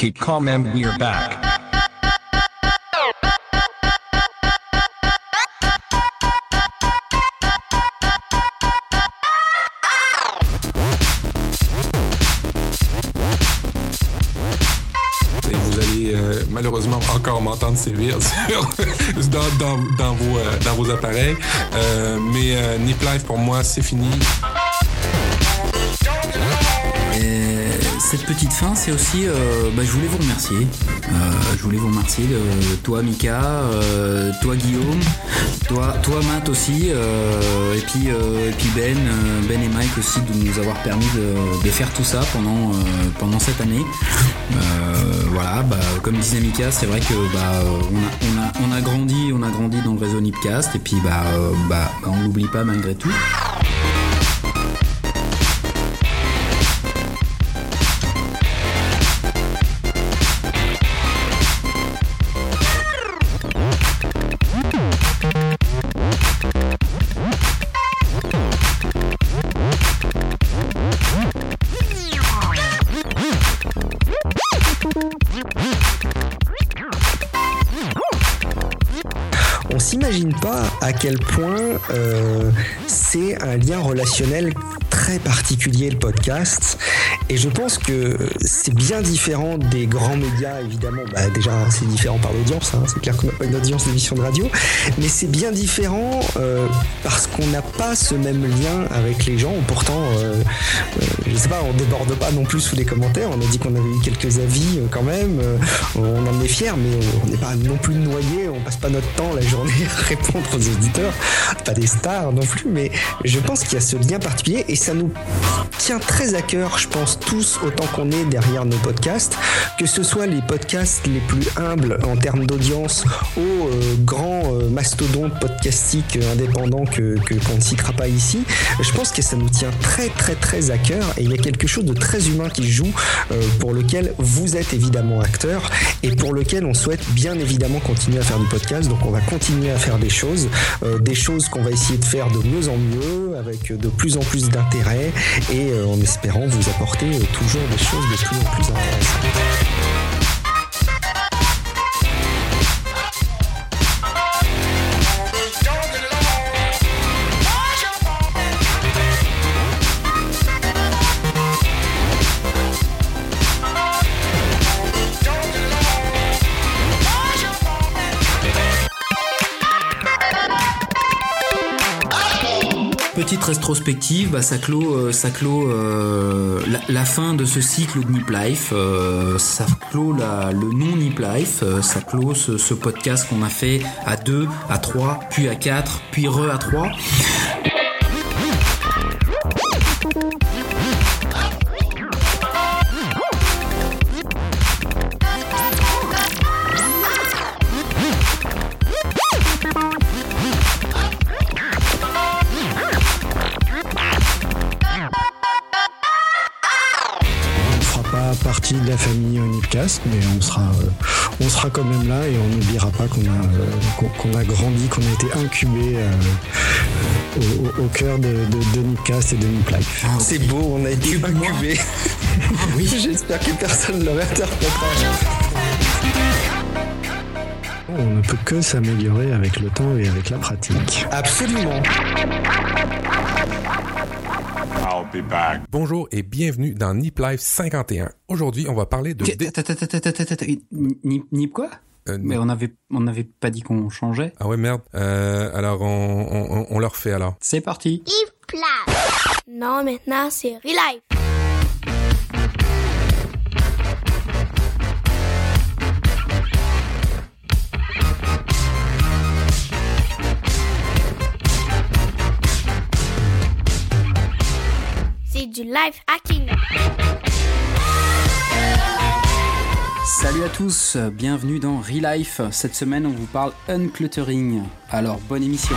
Keep calm and we're back. Et vous allez euh, malheureusement encore m'entendre sévir dans, dans, vos, euh, appareils. Euh, mais Nip Life, pour moi, c'est fini. Cette petite fin, c'est aussi, euh, bah, je voulais vous remercier. Euh, je voulais vous remercier, de, toi Mika, euh, toi Guillaume, toi, toi Matt aussi, et puis et puis Ben, Ben et Mike aussi de nous avoir permis de, faire tout ça pendant pendant cette année. Voilà, bah, comme disait Mika, c'est vrai que bah, on a on a on a grandi, on a grandi dans le réseau Nipcast, et puis bah, on l'oublie pas malgré tout. Quel point euh, c'est un lien relationnel très particulier le podcast et je pense que c'est bien différent des grands médias évidemment. Bah, déjà c'est différent par l'audience hein, c'est clair qu'on n'a pas une audience d'émission de radio. Mais c'est bien différent euh, parce qu'on n'a pas ce même lien avec les gens. Pourtant euh, euh, je sais pas on déborde pas non plus sous les commentaires. On a dit qu'on avait eu quelques avis euh, quand même. Euh, on en est fiers mais on n'est pas non plus noyés. On passe pas notre temps la journée à répondre aux auditeurs. Pas des stars non plus mais je pense qu'il y a ce lien particulier. Et ça nous tient très à cœur je pense tous autant qu'on est derrière nos podcasts. Que ce soit les podcasts les plus humbles en termes d'audience aux euh, grands euh, mastodontes podcastiques indépendants que qu'on ne citera pas ici je pense que ça nous tient très très très à cœur et il y a quelque chose de très humain qui joue euh, pour lequel vous êtes évidemment acteur et pour lequel on souhaite bien évidemment continuer à faire du podcast. Donc on va continuer à faire des choses euh, des choses qu'on va essayer de faire de mieux en mieux avec de plus en plus d'intérêt et en espérant vous apporter toujours des choses de plus en plus intéressantes Petite rétrospective, bah, ça clôt, euh, ça clôt euh, la, fin de ce cycle de Nip Life, euh, ça clôt la- le non Nip Life, ça clôt ce, ce podcast qu'on a fait à 2, à 3, puis à 4, puis re à 3. Mais on sera, euh, on sera quand même là et on n'oubliera pas qu'on a, euh, qu'on a grandi, qu'on a été incubé euh, au, cœur de, de, de Nipcast et de Nip Life. c'est beau on a été Cube-moi. incubés j'espère que personne ne le réinterprétera On ne peut que s'améliorer avec le temps et avec la pratique. absolument be back. Bonjour et bienvenue dans Nip Life 51. Aujourd'hui, on va parler de... Nip, Nip quoi euh, Mais on avait, on avait pas dit qu'on changeait. Ah ouais, merde. Euh, alors, on, on, on le refait alors. C'est parti. Plat. Non, maintenant c'est Relife. Du life hacking. Salut à tous, bienvenue dans Relife. Cette semaine, on vous parle uncluttering. Alors, bonne émission.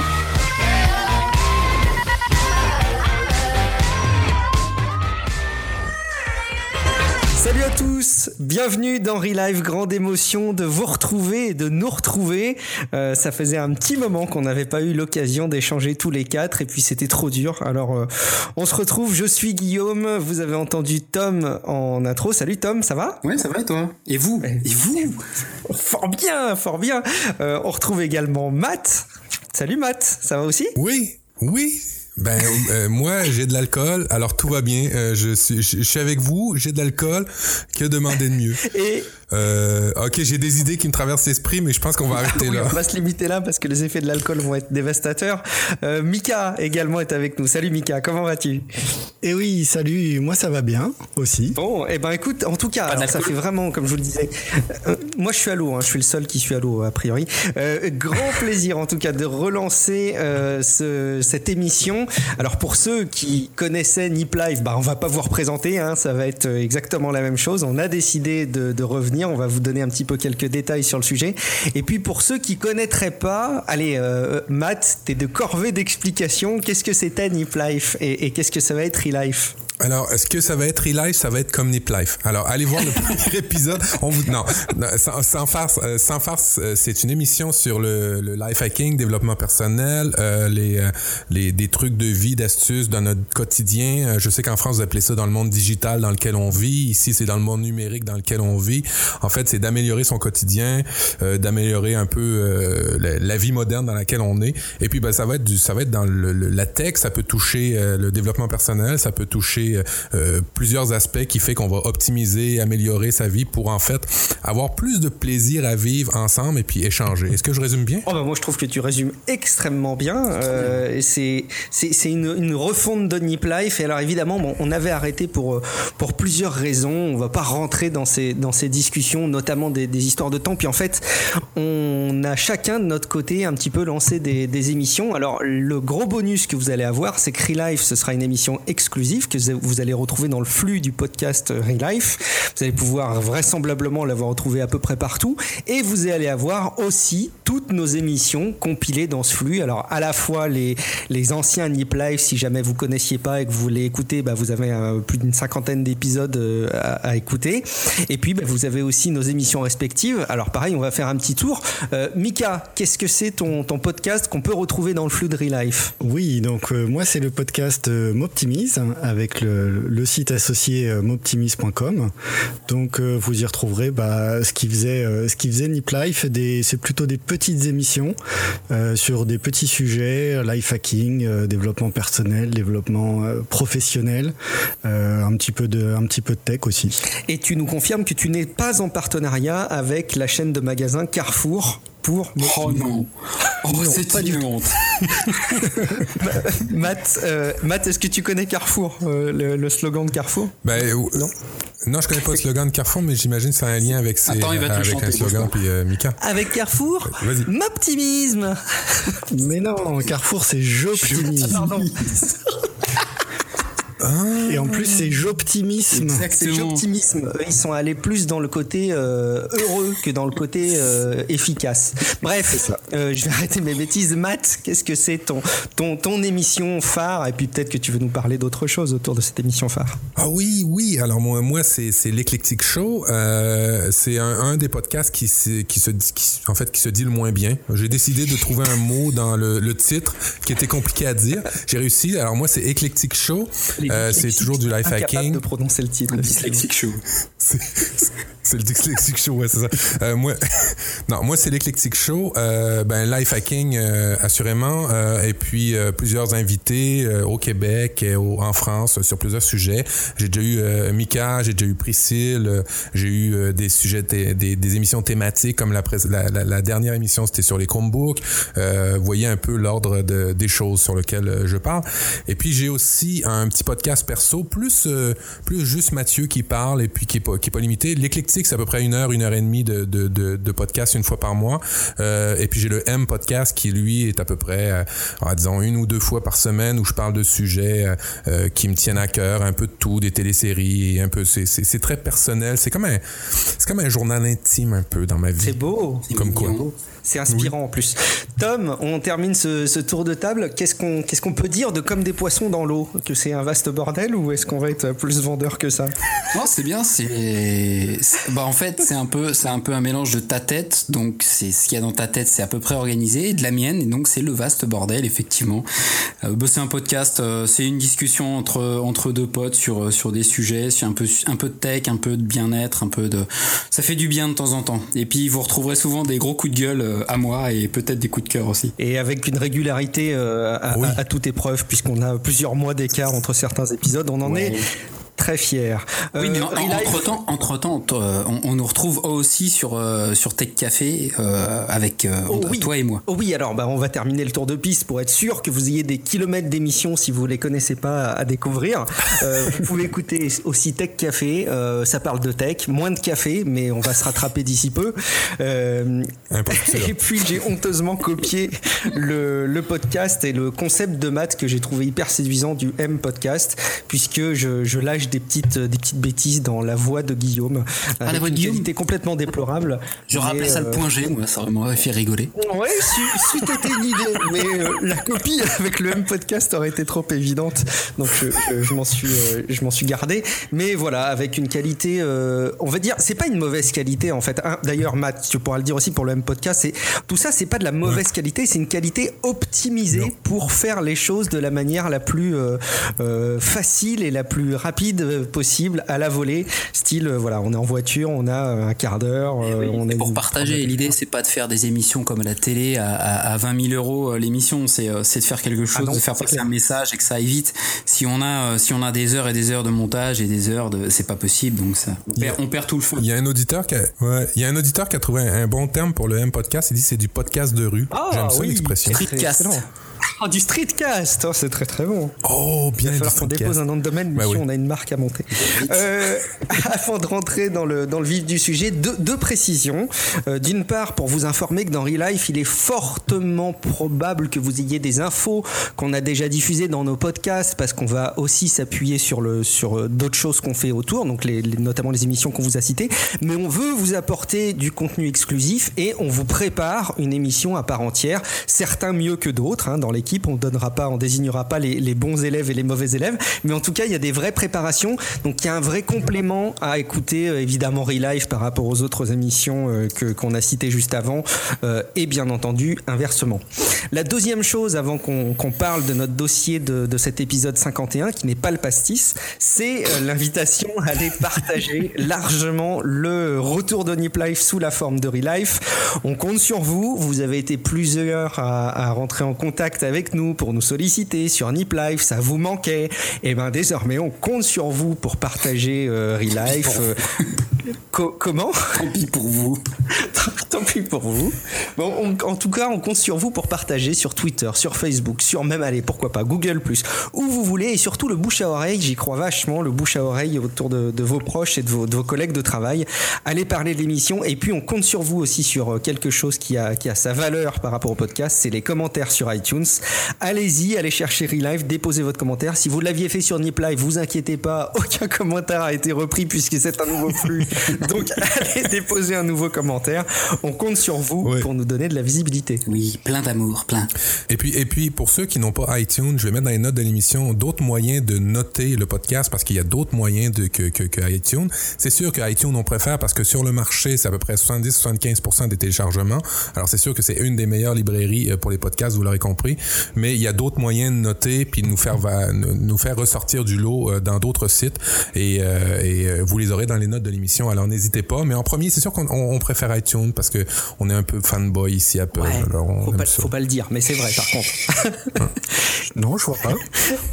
Salut à tous, bienvenue dans Relive, grande émotion de vous retrouver et de nous retrouver. Euh, ça faisait un petit moment qu'on n'avait pas eu l'occasion d'échanger tous les quatre et puis c'était trop dur. Alors euh, on se retrouve, je suis Guillaume, vous avez entendu Tom en intro. Salut Tom, ça va? Ouais, ça va et toi? Et vous? Et vous? Fort bien, fort bien. Euh, on retrouve également Matt. Salut Matt, ça va aussi? Oui, oui. Ben euh, moi j'ai de l'alcool, alors tout va bien. Euh, je, suis, je, suis avec vous, j'ai de l'alcool. Que demander de mieux? Euh, Ok, j'ai des idées qui me traversent l'esprit, mais je pense qu'on va arrêter oui, là. on va se limiter là parce que les effets de l'alcool vont être dévastateurs. Euh, Mika également est avec nous. Salut Mika, comment vas-tu? Et oui, salut, moi ça va bien aussi. Bon, eh ben écoute, en tout cas, alors, ça fait vraiment, comme je vous le disais, euh, moi je suis à l'eau, hein, je suis le seul qui suis à l'eau a priori. Euh, grand plaisir en tout cas de relancer euh, ce, cette émission. Alors pour ceux qui connaissaient Nip Live, bah on va pas vous représenter, hein, ça va être exactement la même chose. On a décidé de, de revenir, on va vous donner un petit peu quelques détails sur le sujet. Et puis pour ceux qui connaîtraient pas, allez, euh, Matt, t'es de corvée d'explications. Qu'est-ce que c'était Nip Life et, et qu'est-ce que ça va être Relife? Alors, est-ce que ça va être Relife Ça va être comme Nip Life. Alors, allez voir le premier épisode. On vous non, non, sans, sans farce, euh, sans farce, euh, c'est une émission sur le, le life hacking, développement personnel, euh, les, euh, les des trucs de vie, d'astuces dans notre quotidien. Je sais qu'en France, vous appelez ça dans le monde digital dans lequel on vit. Ici, c'est dans le monde numérique dans lequel on vit. En fait, c'est d'améliorer son quotidien, euh, d'améliorer un peu euh, la, la vie moderne dans laquelle on est. Et puis, ben, ça va être du, ça va être dans le, le- la tech. Ça peut toucher euh, le développement personnel. Ça peut toucher euh, euh, plusieurs aspects qui fait qu'on va optimiser, améliorer sa vie pour en fait avoir plus de plaisir à vivre ensemble et puis échanger. Est-ce que je résume bien? Oh bah moi je trouve que tu résumes extrêmement bien. Euh, c'est une, une refonte de Nip Life et alors évidemment bon, on avait arrêté pour euh, pour plusieurs raisons. On va pas rentrer dans ces dans ces discussions, notamment des, des histoires de temps. Puis en fait, on a chacun de notre côté un petit peu lancé des, des émissions. Alors le gros bonus que vous allez avoir, c'est que Relife, ce sera une émission exclusive que vous allez retrouver dans le flux du podcast Relife. Vous allez pouvoir vraisemblablement l'avoir retrouvé à peu près partout et vous allez avoir aussi toutes nos émissions compilées dans ce flux. Alors à la fois les, les anciens Nip Live, si jamais vous connaissiez pas et que vous voulez écouter, bah, vous avez euh, plus d'une cinquantaine d'épisodes euh, à, écouter. Et puis bah, vous avez aussi nos émissions respectives. Alors pareil, on va faire un petit tour. Euh, Mika, qu'est-ce que c'est ton, ton podcast qu'on peut retrouver dans le flux de Relife Oui, donc euh, moi c'est le podcast euh, Moptimise avec le, site associé euh, moptimise.com. Donc euh, vous y retrouverez bah, ce qui faisait euh, ce qui Nip Life. C'est plutôt des petites émissions sur des petits sujets, life hacking, développement personnel, développement professionnel, un peu de un petit peu de tech aussi. Et tu nous confirmes que tu n'es pas en partenariat avec la chaîne de magasins Carrefour pour Oh non Oh, Non, c'est pas du une honte Matt, euh, Matt est-ce que tu connais Carrefour, euh, le, le slogan de Carrefour? Ben, ou- Non. Non, je connais pas le slogan de Carrefour, mais j'imagine que c'est un lien avec, ses, Attends, il va avec chanter, un slogan puis euh, Mika. Avec Carrefour Vas-y. M'optimisme Mais non, Carrefour c'est J'optimise. Et en plus c'est J'optimisme. C'est Exactement. l'optimisme. Eux, Ils sont allés plus dans le côté euh, heureux que dans le côté euh, efficace. Bref, euh, je vais arrêter mes bêtises. Matt, qu'est-ce que c'est ton, ton, ton émission phare? Et puis peut-être que tu veux nous parler d'autre chose autour de cette émission phare. Ah oui, oui. Alors moi, moi c'est, c'est l'Eclectic Show. Euh, c'est un, un des podcasts qui, se- qui se dit, qui- en fait, qui se dit le moins bien. J'ai décidé de trouver un mot dans le, le titre qui était compliqué à dire. J'ai réussi. Alors moi, c'est Eclectic Show. Euh, c'est toujours du life hacking. de prononcer le titre. Dyslexique show. C'est le Dyslexic Show, ouais, c'est ça. Euh, moi, non, moi, c'est l'Eclectic Show. Euh, ben, life hacking, euh, assurément. Euh, et puis, euh, plusieurs invités au Québec et en France sur plusieurs sujets. J'ai déjà eu Mika, j'ai déjà eu Priscille, j'ai eu des sujets, des, des émissions thématiques comme la, la, dernière émission, c'était sur les Chromebooks. Vous voyez un peu l'ordre de, des choses sur lesquelles je parle. Et puis, j'ai aussi un petit podcast perso, plus, plus juste Mathieu qui parle et puis qui est pas, pas limité. L'éclectique C'est à peu près une heure, une heure et demie de, de, de, de podcast une fois par mois. Euh, et puis j'ai le M podcast qui lui est à peu près, euh, en disons une ou deux fois par semaine où je parle de sujets euh, euh, qui me tiennent à cœur, un peu de tout, des téléséries, un peu. C'est, c'est, c'est très personnel. C'est comme un, c'est comme un journal intime un peu dans ma vie. C'est beau. Comme quoi. C'est inspirant en plus. Tom, on termine ce, ce tour de table. Qu'est-ce qu'on qu'est-ce qu'on peut dire de comme des poissons dans l'eau? Que c'est un vaste bordel ou est-ce qu'on va être plus vendeur que ça? Non, c'est bien. C'est bah en fait c'est un peu c'est un peu un mélange de ta tête. Donc c'est ce qu'il y a dans ta tête, c'est à peu près organisé, et de la mienne. Et donc c'est le vaste bordel effectivement. Euh, bah, c'est un podcast, euh, c'est une discussion entre entre deux potes sur sur des sujets, sur un peu un peu de tech, un peu de bien-être, un peu de ça fait du bien de temps en temps. Et puis vous retrouverez souvent des gros coups de gueule euh, à moi et peut-être des coups de cœur aussi. Et avec une régularité euh, à, Oui. à- à toute épreuve, puisqu'on a plusieurs mois d'écart entre certains épisodes, on en Ouais. est très. Oui, mais Euh, en- en- Relive- entre-temps, entre-temps, euh, on, on nous retrouve aussi sur, euh, sur Tech Café euh, avec euh, Oh entre- oui. toi et moi. Oh oui, alors bah, on va terminer le tour de piste pour être sûr que vous ayez des kilomètres d'émissions si vous les connaissez pas à, découvrir. Euh, vous pouvez écouter aussi Tech Café, euh, ça parle de tech, moins de café, mais on va se rattraper d'ici peu. Euh, et puis j'ai honteusement copié le, le podcast et le concept de maths que j'ai trouvé hyper séduisant du M podcast, puisque je, je lâche des petites, des petites bêtises dans la voix de Guillaume, avec la voix de une Guillaume qualité complètement déplorable. Je rappelais ça le euh, point G, moi, ça m'aurait fait rigoler. Ouais, c'eût c'eût été une idée, mais euh, la copie avec le M podcast aurait été trop évidente, donc je, je- je m'en suis, euh, je m'en suis gardé. Mais voilà, avec une qualité, euh, on va dire, c'est pas une mauvaise qualité en fait. Hein, D'ailleurs, Matt, tu pourras le dire aussi pour le M podcast, c'est tout ça, c'est pas de la mauvaise qualité, c'est une qualité optimisée pour faire les choses de la manière la plus euh, euh, facile et la plus rapide euh, possible à la volée. Style, euh, voilà, on est en voiture, on a un quart d'heure, euh, on est Eh Pour partager, l'idée c'est pas de faire des émissions comme à la télé à, à, à 20 000 euros euh, l'émission, c'est euh, c'est de faire quelque chose, Ah non, de faire passer clair. un message et que ça aille vite. Si on a euh, si on a des heures et des heures de montage et des heures de, c'est pas possible, donc ça, on perd, on perd tout le fond. Il y a un auditeur qui a, ouais, il y a un auditeur qui a trouvé un, un bon terme pour le M podcast. Il dit c'est du podcast de rue. Ah, J'aime ça oui. l'expression. Streetcast. Ah, du streetcast, Oh, c'est très très bon. Oh, bien Il va falloir qu'on dépose un nom de domaine, Bah monsieur, oui. on a une marque à monter. Euh, avant de rentrer dans le, dans le vif du sujet, deux, deux précisions. Euh, D'une part, pour vous informer que dans Real Life, il est fortement probable que vous ayez des infos qu'on a déjà diffusées dans nos podcasts, parce qu'on va aussi s'appuyer sur, le, sur euh, d'autres choses qu'on fait autour, donc les, les- notamment les émissions qu'on vous a citées. Mais on veut vous apporter du contenu exclusif et on vous prépare une émission à part entière, certains mieux que d'autres. hein, dans l'équipe, on donnera pas, on désignera pas les, les bons élèves et les mauvais élèves, mais en tout cas, il y a des vraies préparations. Donc, il y a un vrai complément à écouter, euh, évidemment, Relive par rapport aux autres émissions euh, que qu'on a citées juste avant, euh, et bien entendu, inversement. La deuxième chose, avant qu'on qu'on parle de notre dossier de, de cet épisode 51, qui n'est pas le pastis, c'est l'invitation à aller partager largement le retour de Nip Life sous la forme de Relife. On compte sur vous. Vous avez été plusieurs à, à rentrer en contact avec nous pour nous solliciter sur Nip Life. Ça vous manquait. Et ben désormais, on compte sur vous pour partager euh, Relife. Euh, co- comment? Tant pis pour vous. Tant pis pour vous. Bon, on- en tout cas, on compte sur vous pour partager sur Twitter, sur Facebook, sur même, allez, pourquoi pas, Google, où vous voulez, et surtout le bouche à oreille, j'y crois vachement, le bouche à oreille autour de, de vos proches et de vos, de vos collègues de travail. Allez parler de l'émission, et puis on compte sur vous aussi sur euh, quelque chose qui a, qui a sa valeur par rapport au podcast, c'est les commentaires sur iTunes. Allez-y, allez chercher Relive, déposez votre commentaire. Si vous l'aviez fait sur Nip Live, vous inquiétez pas, aucun commentaire a été repris puisque c'est un nouveau flux. Donc allez déposer un nouveau commentaire. On compte sur vous Ouais. pour nous donner de la visibilité. Oui, plein d'amour, plein. Et puis, et puis, pour ceux qui n'ont pas iTunes, je vais mettre dans les notes de l'émission d'autres moyens de noter le podcast parce qu'il y a d'autres moyens de, que, que, que iTunes. C'est sûr que iTunes, on préfère parce que sur le marché, c'est à peu près 70-75% des téléchargements. Alors, c'est sûr que c'est une des meilleures librairies euh, pour les podcasts, vous l'aurez compris. Mais il y a d'autres moyens de noter puis de nous faire, nous faire ressortir du lot euh, dans d'autres sites. Et, euh, et euh, vous les aurez dans les notes de l'émission. Alors, n'hésitez pas. Mais en premier, c'est sûr qu'on on- on préfère iTunes. parce que on est un peu fanboy ici à Apple. Ouais, alors on faut, aime pas, ça. faut pas le dire, mais c'est vrai par contre. Non, je vois pas.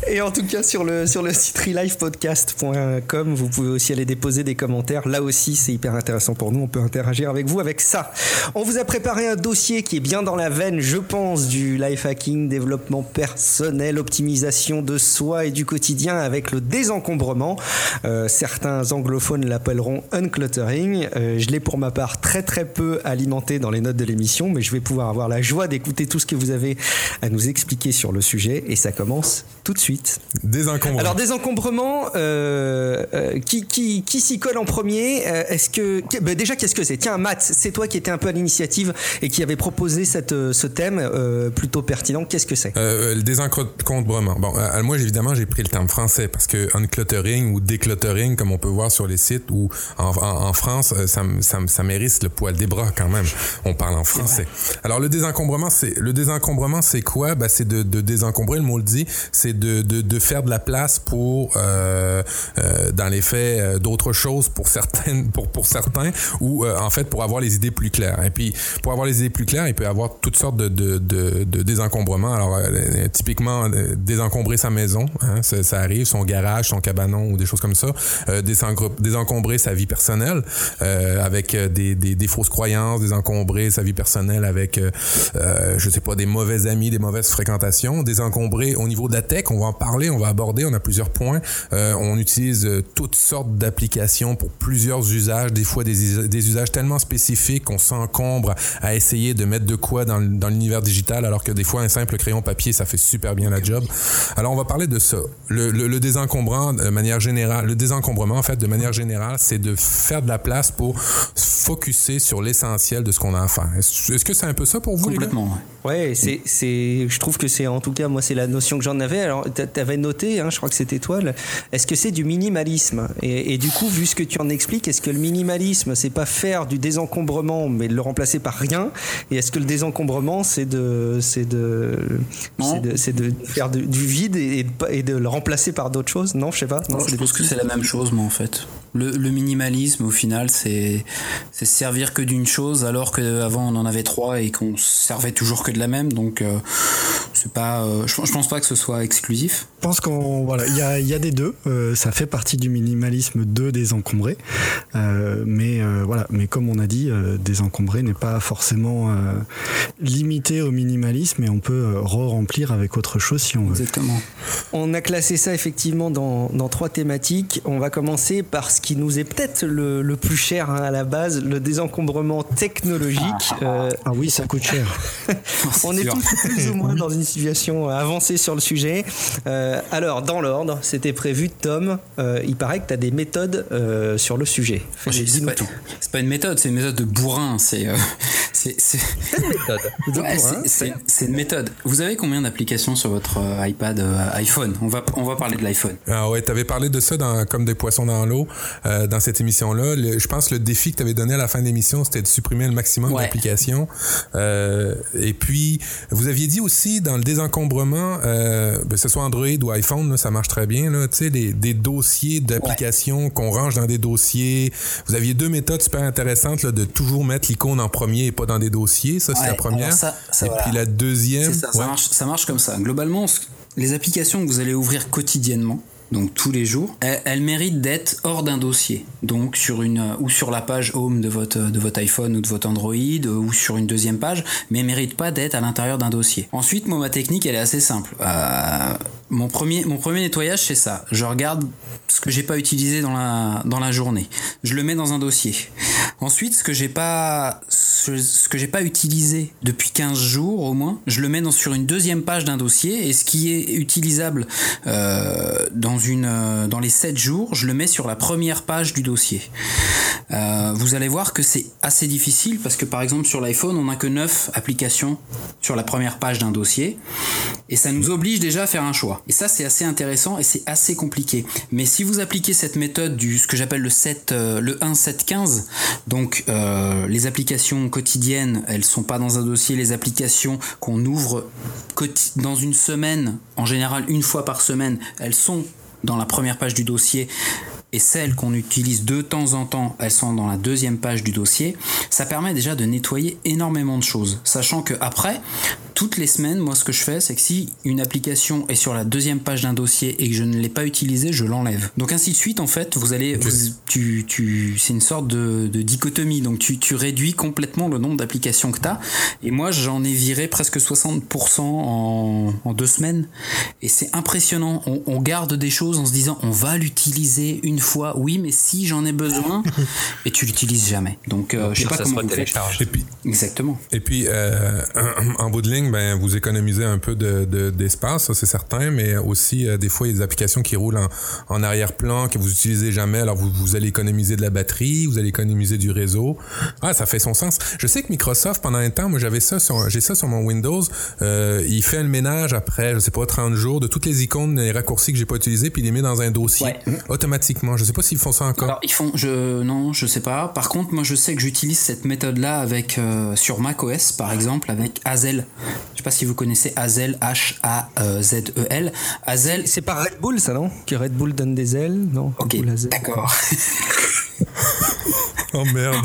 Et en tout cas, sur le, sur le site relifepodcast.com, vous pouvez aussi aller déposer des commentaires. Là aussi, c'est hyper intéressant pour nous. On peut interagir avec vous avec ça. On vous a préparé un dossier qui est bien dans la veine, je pense, du life hacking, développement personnel, optimisation de soi et du quotidien avec le désencombrement. Euh, certains anglophones l'appelleront uncluttering. Euh, je l'ai pour ma part très très peu alimenté dans les notes de l'émission, mais je vais pouvoir avoir la joie d'écouter tout ce que vous avez à nous expliquer sur le sujet. Et ça commence tout de suite. Désencombrement. Alors désencombrement, euh, qui, qui, qui s'y colle en premier Est-ce que ben, déjà qu'est-ce que c'est? Tiens, Matt, c'est toi qui étais un peu à l'initiative et qui avait proposé cette, ce thème plutôt pertinent. Qu'est-ce que c'est? Euh, le désencombrement. Bon, euh, moi, évidemment, j'ai pris le terme français parce que uncluttering ou décluttering, comme on peut voir sur les sites ou en, en- en France, euh, ça, ça, mérite le poil des bras quand même. On parle en français. Alors, le désencombrement, c'est le désencombrement, c'est quoi? Ben, c'est de, de désencombrer. Le mot le dit. C'est de, de, de faire de la place pour, euh, dans les faits, d'autres choses pour certaines, pour pour certains, ou en fait pour avoir les idées plus claires. Et puis, pour avoir les idées plus claires, il peut y avoir toutes sortes de, de, de, de désencombrements. Alors, euh, typiquement, euh, désencombrer sa maison, hein, ça, ça arrive, son garage, son cabanon ou des choses comme ça. Euh, désencombrer sa vie personnelle euh, avec euh, des, des, des fausses croyances, désencombrer sa vie personnelle avec, euh, euh, je sais pas, des mauvais amis, des mauvaises fréquentations. Désencombrer au niveau de la tech, on va en parler, on va aborder, on a plusieurs points. Euh, on utilise euh, toutes sortes d'applications pour plusieurs usages, des fois des, des usages tellement spécifiques qu'on s'encombre à essayer de mettre de quoi dans, dans l'univers digital, alors que des fois un simple crayon papier, ça fait super bien la job. Alors on va parler de ça. Le, le, désencombrant de manière générale, le désencombrement en fait de manière générale, c'est de faire de la place pour se focuser sur l'essentiel de ce qu'on a à faire. Est-ce que c'est un peu ça pour vous les gars? Ouais. C'est, c'est, je trouve que c'est, en tout cas, moi, c'est la notion que j'en avais. Alors, t'a- t'avais noté, hein, je crois que c'était toi, est-ce que c'est du minimalisme? Et, et du coup, vu ce que tu en expliques, est-ce que le minimalisme, c'est pas faire du désencombrement, mais de le remplacer par rien? Et est-ce que le désencombrement, c'est de, c'est de, c'est de, c'est de faire du, du vide et, et de pas- et de le remplacer par d'autres choses? Non, je sais pas. Non, je pense que c'est la même chose, moi, en fait. Le, minimalisme, au final, c'est c'est se servir que d'une chose, alors qu'avant on en avait trois et qu'on se servait toujours que de la même. Donc, euh, pas. euh, je, je pense pas que ce soit exclusif. Je pense qu'on voilà, il y a, il y a des deux. Euh, ça fait partie du minimalisme de désencombrer, Euh, mais euh, voilà. Mais comme on a dit, euh, désencombrer n'est pas forcément euh, limité au minimalisme, et on peut re-remplir avec autre chose si on veut. Exactement. On a classé ça effectivement dans, dans trois thématiques. On va commencer par ce qui nous est peut-être le, le plus cher hein, à la base, le désencombrement technologique. Euh, Ah oui, ça coûte cher. on est tous plus ou moins dans une situation avancée sur le sujet. Euh, alors, dans l'ordre, c'était prévu, Tom, euh, il paraît que tu as des méthodes euh, sur le sujet. Fais- C'est pas, pas une méthode, c'est une méthode de bourrin. C'est euh, c'est- c'est- De Ouais, bourrin, c'est- une méthode. Vous avez combien d'applications sur votre euh, iPad euh, iPhone? On va, on va parler de l'iPhone. Ah ouais, t'avais parlé de ça dans, comme des poissons dans l'eau euh, dans cette émission-là. Le- Je pense que le défi que t'avais donné à la fin de l'émission, c'était de supprimer le maximum Ouais. d'applications. Euh, et puis, vous aviez dit aussi dans le désencombrement, euh, ben, que ce soit Android ou iPhone, là, ça marche très bien. Là, tu sais, des, des dossiers d'applications qu'on range dans des dossiers. Vous aviez deux méthodes super intéressantes là, de toujours mettre l'icône en premier et pas dans des dossiers. Ça, c'est Ouais, la première. alors ça- ça, et voilà. puis la deuxième. Ça, ouais. marche, ça marche comme ça. Globalement, les applications que vous allez ouvrir quotidiennement, donc tous les jours, elles méritent d'être hors d'un dossier. Donc sur une euh, ou sur la page home de votre de votre iPhone ou de votre Android euh, ou sur une deuxième page, mais elles méritent pas d'être à l'intérieur d'un dossier. Ensuite, moi ma technique elle est assez simple. Euh, mon premier mon premier nettoyage c'est ça. Je regarde ce que j'ai pas utilisé dans la dans la journée. Je le mets dans un dossier. Ensuite, ce que j'ai pas ce, ce que j'ai pas utilisé depuis 15 jours au moins, je le mets dans, sur une deuxième page d'un dossier et ce qui est utilisable euh, dans une euh, dans les 7 jours, je le mets sur la première page du dossier. Euh, vous allez voir que c'est assez difficile parce que par exemple sur l'iPhone, on n'a que 9 applications sur la première page d'un dossier et ça nous oblige déjà à faire un choix. Et ça c'est assez intéressant et c'est assez compliqué. Mais si vous appliquez cette méthode du ce que j'appelle le 7 euh, le 1 7 15 donc euh, les applications quotidiennes, elles sont pas dans un dossier, les applications qu'on ouvre dans une semaine, en général une fois par semaine, elles sont dans la première page du dossier et celles qu'on utilise de temps en temps, elles sont dans la deuxième page du dossier, ça permet déjà de nettoyer énormément de choses. Sachant que après, toutes les semaines, moi ce que je fais, c'est que si une application est sur la deuxième page d'un dossier et que je ne l'ai pas utilisée, je l'enlève. Donc ainsi de suite, en fait, vous allez, vous- tu, tu, c'est une sorte de, de dichotomie. Donc tu, tu réduis complètement le nombre d'applications que tu as. Et moi, j'en ai viré presque 60% en, en deux semaines. Et c'est impressionnant. On, on garde des choses en se disant, on va l'utiliser une fois. Oui, mais si j'en ai besoin, et tu l'utilises jamais. Donc euh, je sais pas ça comment télécharge. Et puis, Exactement. Et puis, euh, en bout de ligne, ben, vous économisez un peu de- de- d'espace, ça c'est certain, mais aussi, euh, des fois, il y a des applications qui roulent en, en arrière-plan, que vous utilisez jamais, alors vous, vous allez économiser de la batterie, vous allez économiser du réseau. Ah, ça fait son sens. Je sais que Microsoft, pendant un temps, moi j'avais ça sur, j'ai ça sur mon Windows, euh, il fait le ménage après, je sais pas, 30 jours, de toutes les icônes, les raccourcis que j'ai pas utilisés, puis il les met dans un dossier Ouais. automatiquement. Je sais pas s'ils font ça encore. Alors ils font, je non, je sais pas. Par contre, moi je sais que j'utilise cette méthode-là avec euh, sur macOS par exemple avec Hazel. Je sais pas si vous connaissez Hazel, H A Z E L. Hazel, C'est pas Red Bull, ça, non? Que Red Bull donne des ailes Non? Ok, d'accord. Oh merde.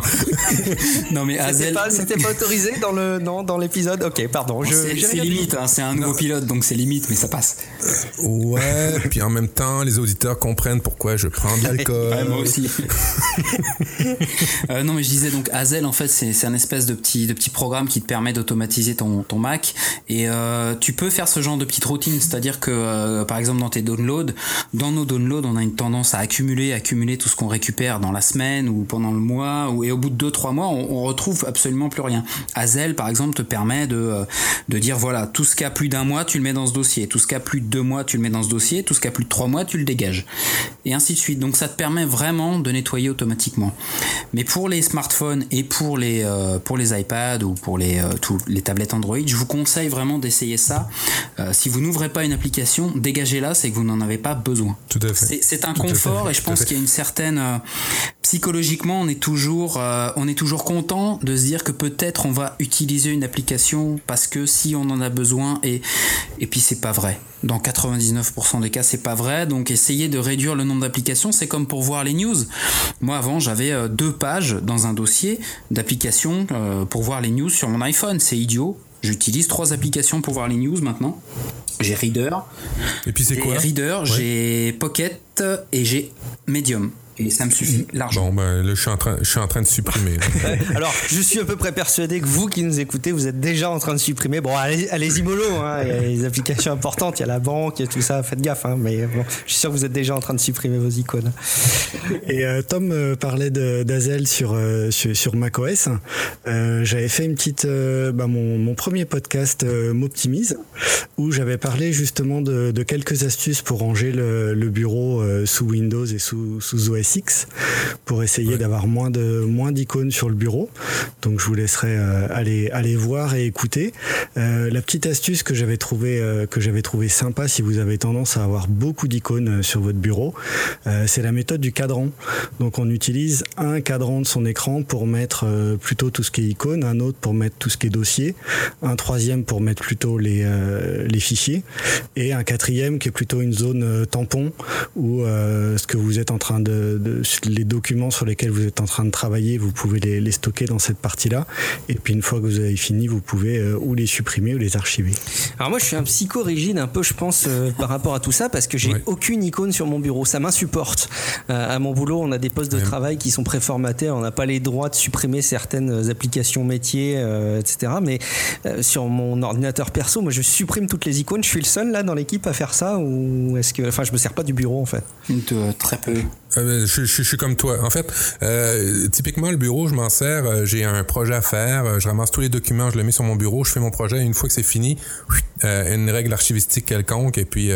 non mais Hazel, c'était pas autorisé dans le non dans l'épisode? Ok, pardon. Je, c'est limite. hein, c'est un nouveau pilote, donc c'est limite, mais ça passe. Ouais, puis en même temps, les auditeurs comprennent pourquoi je prends de l'alcool. Ouais, moi aussi. Euh, non, mais je disais donc Hazel, en fait, c'est c'est un espèce de petit, de petit programme qui te permet d'automatiser ton, ton Mac. Et euh, tu peux faire ce genre de petite routine, c'est-à-dire que, euh, par exemple, dans tes downloads, dans nos downloads, on a une tendance à accumuler, accumuler tout ce qu'on récupère dans la semaine ou pendant le mois, ou, et au bout de 2-3 mois, on, on retrouve absolument plus rien. Hazel, par exemple, te permet de, euh, de dire, voilà, tout ce qui a plus d'un mois, tu le mets dans ce dossier, tout ce qui a plus de deux mois, tu le mets dans ce dossier, tout ce qui a plus de trois mois, tu le dégages. Et ainsi de suite. Donc ça te permet vraiment de nettoyer automatiquement. Mais pour les smartphones et pour les, euh, pour les iPads ou pour les, euh, les tablettes Android, je vous conseille vraiment d'essayer ça. Euh, si vous n'ouvrez pas une application, dégagez-la, c'est que vous n'en avez pas besoin. Tout à fait. C'est- un Tout confort et je pense qu'il y a une certaine psychologiquement on est toujours euh, on est toujours content de se dire que peut-être on va utiliser une application parce que si on en a besoin et et puis c'est pas vrai. Dans 99% des cas, c'est pas vrai. Donc essayez de réduire le nombre d'applications, c'est comme pour voir les news. Moi avant, j'avais euh, deux pages dans un dossier d'applications euh, pour voir les news sur mon iPhone, c'est idiot. J'utilise trois applications pour voir les news maintenant. J'ai Reader, Et puis c'est j'ai quoi? Reader, j'ai Pocket et j'ai Medium. Et ça me suffit largement. Bon, ben là, je suis en train, je suis en train de supprimer. Alors, je suis à peu près persuadé que vous qui nous écoutez, vous êtes déjà en train de supprimer. Bon, allez- allez-y mollo, hein. il y a les applications importantes, il y a la banque, il y a tout ça, faites gaffe. Hein. Mais bon, je suis sûr que vous êtes déjà en train de supprimer vos icônes. Et euh, Tom euh, parlait d'Azel sur, euh, sur, sur macOS. Euh, j'avais fait une petite, euh, bah, mon, mon premier podcast euh, m'optimise, où j'avais parlé justement de, de quelques astuces pour ranger le, le bureau euh, sous Windows et sous, sous OS Pour essayer d'avoir moins de moins d'icônes sur le bureau. Donc je vous laisserai euh, aller aller voir et écouter. Euh, la petite astuce que j'avais trouvé euh, que j'avais trouvé sympa si vous avez tendance à avoir beaucoup d'icônes sur votre bureau, c'est la méthode du cadran. Donc on utilise un cadran de son écran pour mettre plutôt tout ce qui est icône, un autre pour mettre tout ce qui est dossier, un troisième pour mettre plutôt les, euh, les fichiers, et un quatrième qui est plutôt une zone tampon où euh, ce que vous êtes en train de, de- les documents sur lesquels vous êtes en train de travailler, vous pouvez les, les stocker dans cette partie-là. Et puis une fois que vous avez fini, vous pouvez euh, ou les supprimer ou les archiver. Alors moi je suis un psycho rigide un peu je pense euh, par rapport à tout ça parce que j'ai Ouais. aucune icône sur mon bureau, ça m'insupporte. Euh, à mon boulot on a des postes de Ouais. travail qui sont préformatés, on n'a pas les droits de supprimer certaines applications métiers, euh, etc. Mais euh, sur mon ordinateur perso, moi je supprime toutes les icônes, je suis le seul là dans l'équipe à faire ça ou est-ce que... Enfin je me sers pas du bureau en fait. De- très peu. Euh, je, je- je suis comme toi. En fait, euh, typiquement, le bureau, je m'en sers. euh, J'ai un projet à faire. euh, Je ramasse tous les documents, je le mets sur mon bureau. Je fais mon projet. Et une fois que c'est fini, euh, une règle archivistique quelconque. Et puis,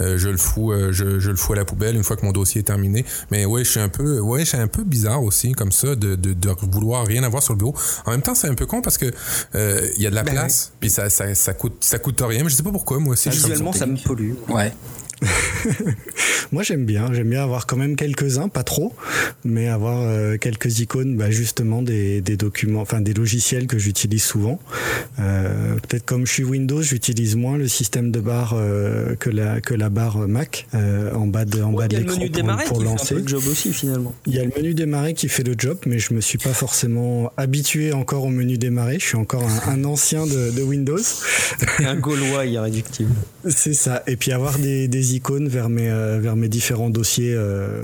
je le fous, euh, je, je le fous à la poubelle une fois que mon dossier est terminé. Mais ouais, je suis un peu, ouais, je suis un peu bizarre aussi, comme ça, de, de, de vouloir rien avoir sur le bureau. En même temps, c'est un peu con parce que euh, il y a de la Ben place. Puis ça, ça, ça coûte, ça coûte rien. Mais je sais pas pourquoi. Moi aussi, Visuellement ça me pollue. Ouais. Moi j'aime bien, j'aime bien avoir quand même quelques-uns, pas trop, mais avoir euh, quelques icônes, bah, justement des, des, documents, enfin des logiciels que j'utilise souvent. Euh, Peut-être comme je suis Windows, j'utilise moins le système de barre euh, que la que la barre Mac en bas de en bas il y de a le l'écran menu pour, démarrer pour qui fait un lancer. le job aussi finalement. Il y a le menu démarrer qui fait le job, mais je me suis pas forcément habitué encore au menu démarrer. Je suis encore un, un ancien de, de Windows. Un Gaulois irréductible. C'est ça. Et puis avoir des, des icônes vers mes, euh, vers mes différents dossiers euh,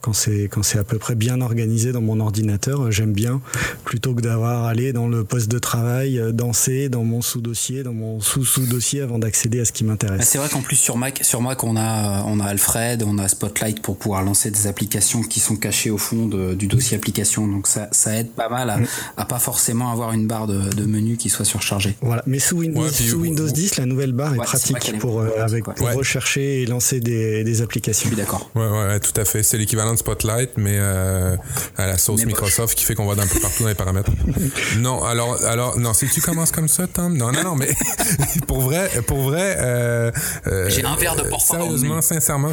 quand c'est quand c'est à peu près bien organisé dans mon ordinateur, j'aime bien plutôt que d'avoir allé dans le poste de travail, euh, danser dans mon sous-dossier, dans mon sous-sous-dossier avant d'accéder à ce qui Ah, m'intéresse. C'est vrai qu'en plus sur Mac, sur Mac, on a, on a Alfred, on a Spotlight pour pouvoir lancer des applications qui sont cachées au fond de- du dossier application. Donc ça, ça aide pas mal à, à pas forcément avoir une barre de, de menu qui soit surchargée. Voilà, mais sous Windows, Ouais, sous Windows 10, la nouvelle barre Ouais, est pratique est pour, euh, avec, ouais. pour rechercher et lancer des, des Je applications. suis d'accord. Ouais, ouais, ouais, tout à fait. C'est l'équivalent de Spotlight, mais euh, à la sauce Mais moche. Microsoft qui fait qu'on va d'un peu partout dans les paramètres. non, alors, alors, non, si tu commences comme ça, Tom, non, non, non, mais pour vrai, pour vrai, euh, euh, J'ai un verre de porc Sérieusement, sincèrement.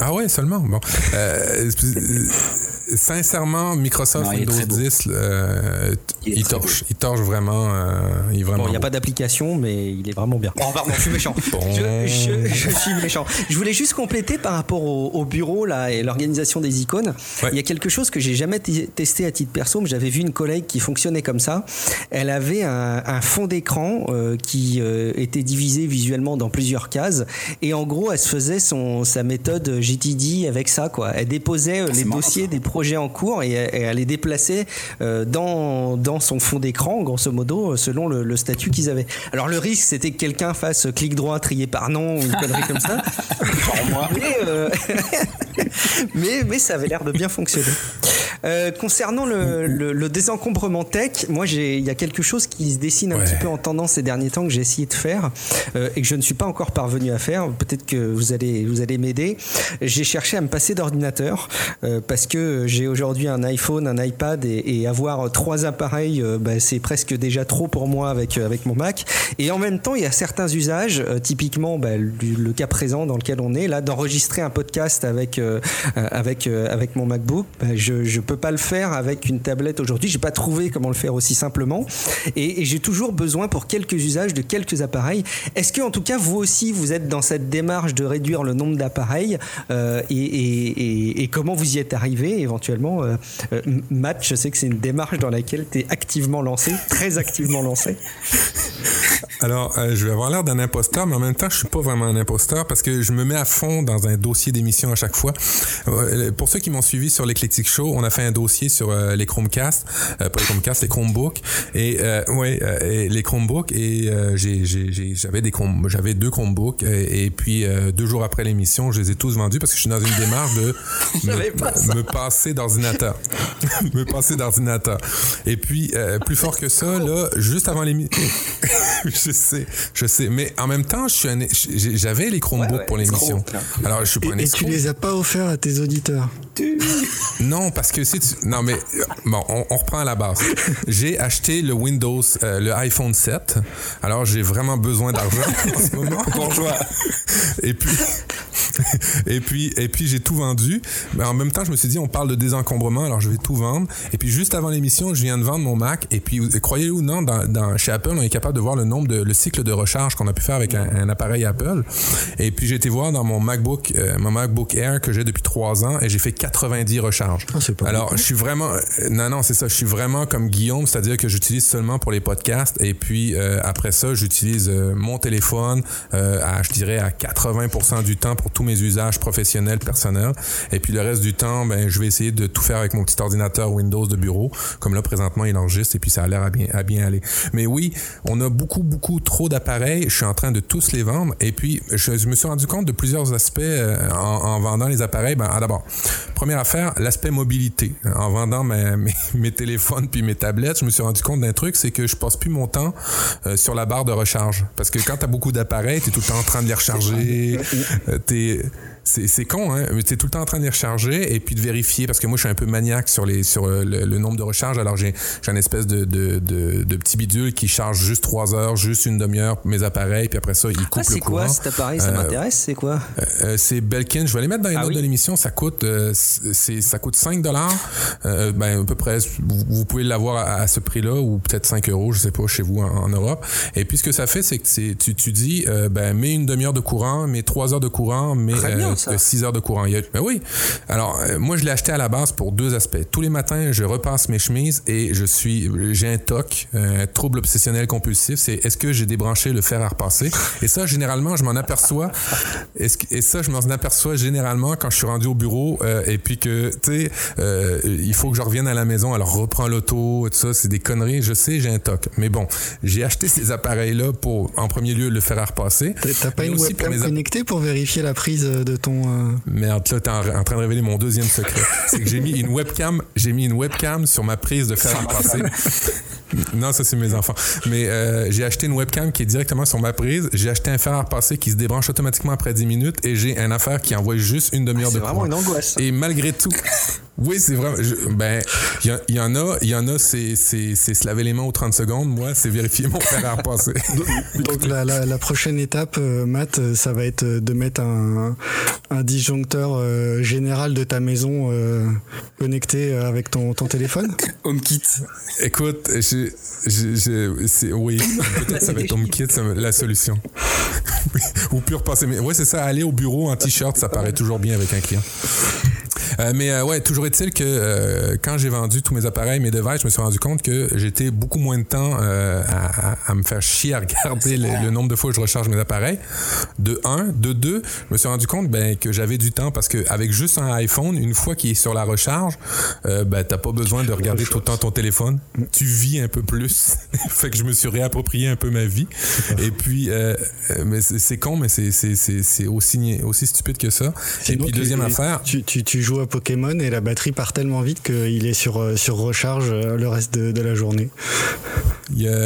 Ah ouais, seulement. Bon, euh, sincèrement, Microsoft Non, Windows très beau. 10, euh, Il est il, très torche, il torche vraiment, euh, il est vraiment. Bon, il n'y a pas d'application, mais il est vraiment bien. Oh, pardon, je suis méchant. Bon. Je, je- je suis méchant. Je voulais juste compléter par rapport au, au bureau là et l'organisation des icônes. Ouais. Il y a quelque chose que j'ai jamais testé à titre perso, mais j'avais vu une collègue qui fonctionnait comme ça. Elle avait un, un fond d'écran euh, qui euh, était divisé visuellement dans plusieurs cases, et en gros, elle se faisait son sa méthode GTD avec ça quoi. Elle déposait euh, les marrant, dossiers ça. des projets en cours et, elle- et elle les déplaçait euh, dans dans son fond d'écran, grosso modo, euh, selon le, le statut qu'ils avaient. Alors le risque, c'était que quelqu'un fasse clic droit trié par nom ou une connerie comme ça. Mais, euh, mais, mais ça avait l'air de bien fonctionner. Euh, concernant le, le- le désencombrement tech, moi il y a quelque chose qui se dessine un Ouais. petit peu en tendance ces derniers temps que j'ai essayé de faire euh, et que je ne suis pas encore parvenu à faire. Peut-être que vous allez vous allez m'aider. J'ai cherché à me passer d'ordinateur parce que j'ai aujourd'hui un iPhone, un iPad et, et avoir trois appareils, euh, bah, c'est presque déjà trop pour moi avec euh, avec mon Mac. Et en même temps, il y a certains usages, euh, typiquement bah, le, cas présent dans lequel on est là, d'enregistrer un podcast avec avec avec mon MacBook. Bah, je je peux pas le faire avec une tablette aujourd'hui. J'ai pas trouvé comment le faire aussi simplement. Et, j'ai toujours besoin pour quelques usages de quelques appareils. Est-ce que en tout cas vous aussi vous êtes dans cette démarche de réduire le nombre d'appareils et, comment vous y êtes arrivé éventuellement euh, Matt, je sais que c'est une démarche dans laquelle tu es activement lancé, très activement lancé. Alors, euh, je vais avoir l'air d'un imposteur, mais en même temps, je suis pas vraiment un imposteur parce que je me mets à fond dans un dossier d'émission à chaque fois. Euh, pour ceux qui m'ont suivi sur l'Eclectic Show, on a fait un dossier sur euh, les Chromecast, euh, pas les Chromecast, les Chromebooks et euh, ouais, euh, et les Chromebooks et euh, j'avais des Chrome, j'avais deux Chromebooks et, et puis euh, deux jours après l'émission, je les ai tous vendus parce que je suis dans une démarche de pas me, me passer d'ordinateur, me passer d'ordinateur. Et puis euh, plus fort que ça, là, juste avant l'émission. je sais, je sais. Mais en même temps, je suis un- j'ai- j'avais les Chromebooks Ouais, ouais, pour l'émission. Alors, je suis pas un Et, et tu les as pas offerts à tes auditeurs? Non, parce que si tu... Non, mais bon, on, on reprend à la base. J'ai acheté le Windows, euh, le iPhone 7. Alors, j'ai vraiment besoin d'argent en ce moment. Bourgeois. Et puis... Et puis, et puis j'ai tout vendu. Mais en même temps, je me suis dit, on parle de désencombrement, alors je vais tout vendre. Et puis, juste avant l'émission, je viens de vendre mon Mac. Et puis, croyez-le ou non, dans, dans- chez Apple, on est capable de voir le nombre de, le cycle de recharge qu'on a pu faire avec un, un appareil Apple. Et puis, j'ai été voir dans mon MacBook, euh, mon MacBook Air que j'ai depuis trois ans, et j'ai fait 90 recharges. Ah, pas alors, je suis vraiment, euh, non, non, c'est ça. Je suis vraiment comme Guillaume, c'est-à-dire que j'utilise seulement pour les podcasts. Et puis, euh, après ça, j'utilise euh, mon téléphone, euh, à, je dirais, à 80% du temps pour tous mes usages professionnels, personnels. Et puis, le reste du temps, ben, je vais essayer de tout faire avec mon petit ordinateur Windows de bureau. Comme là, présentement, il enregistre et puis ça a l'air à bien, à bien aller. Mais oui, on a beaucoup, beaucoup trop d'appareils. Je suis en train de tous les vendre. Et puis, je, je me suis rendu compte de plusieurs aspects euh, en, en vendant les appareils. Ben, ah, d'abord, première affaire, l'aspect mobilité. En vendant mes, mes, mes téléphones puis mes tablettes, je me suis rendu compte d'un truc, c'est que je passe plus mon temps euh, sur la barre de recharge. Parce que quand tu as beaucoup d'appareils, tu es tout le temps en train de les recharger. T'es- c'est con, hein? Tu es tout le temps en train de les recharger et puis de vérifier parce que moi, je suis un peu maniaque sur, les, sur euh, le, nombre de recharges. Alors, j'ai une espèce de, de, de, petit bidule qui charge juste 3 heures, juste une demi-heure mes appareils, puis après ça, il coupe ah, le courant. C'est quoi cet appareil? Ça m'intéresse, c'est quoi? C'est Belkin. Je vais les mettre dans les ah notes de l'émission. Ça coûte, c'est ça coûte 5 dollars. ben, à peu près, vous, pouvez l'avoir à, ce prix-là ou peut-être 5 euros, je sais pas, chez vous en, Europe. Et puis, ce que ça fait, c'est que tu, tu dis, ben, mets une demi-heure de courant, mets 3 heures de courant, mets 6 heures de courant. Ben oui. Alors, euh, moi, je l'ai acheté à la base pour deux aspects. Tous les matins, je repasse mes chemises et je suis, j'ai un TOC, un trouble obsessionnel compulsif. C'est est-ce que j'ai débranché le fer à repasser? Et ça, généralement, je m'en aperçois. Et ça, je m'en aperçois généralement quand je suis rendu au bureau euh, et puis que, tu sais, euh, il faut que je revienne à la maison. Alors, reprends l'auto, tout ça, c'est des conneries. Je sais, j'ai un TOC. Mais bon, j'ai acheté ces appareils-là pour, en premier lieu, le fer à repasser. T'as pas une webcam connectée pour vérifier la prise de ton... Merde, là, t'es en, train de révéler mon deuxième secret. c'est que j'ai mis une webcam, j'ai mis une webcam sur ma prise de fer à repasser. Non, ça c'est mes enfants. Mais euh, j'ai acheté une webcam qui est directement sur ma prise. J'ai acheté un fer à repasser qui se débranche automatiquement après 10 minutes et j'ai un affaire qui envoie juste une demi-heure de courant. C'est vraiment une angoisse. Et malgré tout, oui, c'est vraiment. ben, il y, en a, il y en a, c'est se laver les mains aux 30 secondes. Moi, c'est vérifier mon fer à repasser. Donc, la, la, prochaine étape, euh, Matt, euh, ça va être de mettre un, un disjoncteur général de ta maison connecté avec ton, ton téléphone HomeKit. Écoute, je je, oui, peut-être ça va être HomeKit, la solution. Ou pur passer. Mais ouais, c'est ça, aller au bureau en t-shirt, ça paraît toujours bien avec un client. Euh, mais euh, ouais, toujours est-il que euh, quand j'ai vendu tous mes appareils, mes devices, je me suis rendu compte que j'étais beaucoup moins de temps à, me faire chier à regarder le, nombre de fois que je recharge mes appareils. De un, de deux, je me suis rendu compte ben, que j'avais du temps parce qu'avec juste un iPhone, une fois qu'il est sur la recharge, ben, t'as pas besoin de regarder tout le temps ton téléphone. Tu vis un peu plus. fait que je me suis réapproprié un peu ma vie. Et puis, mais c'est con, mais c'est aussi, aussi stupide que ça. Et puis, deuxième affaire. Tu, tu, tu joues à Pokémon et la batterie part tellement vite qu'il est sur, euh, sur recharge euh, le reste de, la journée.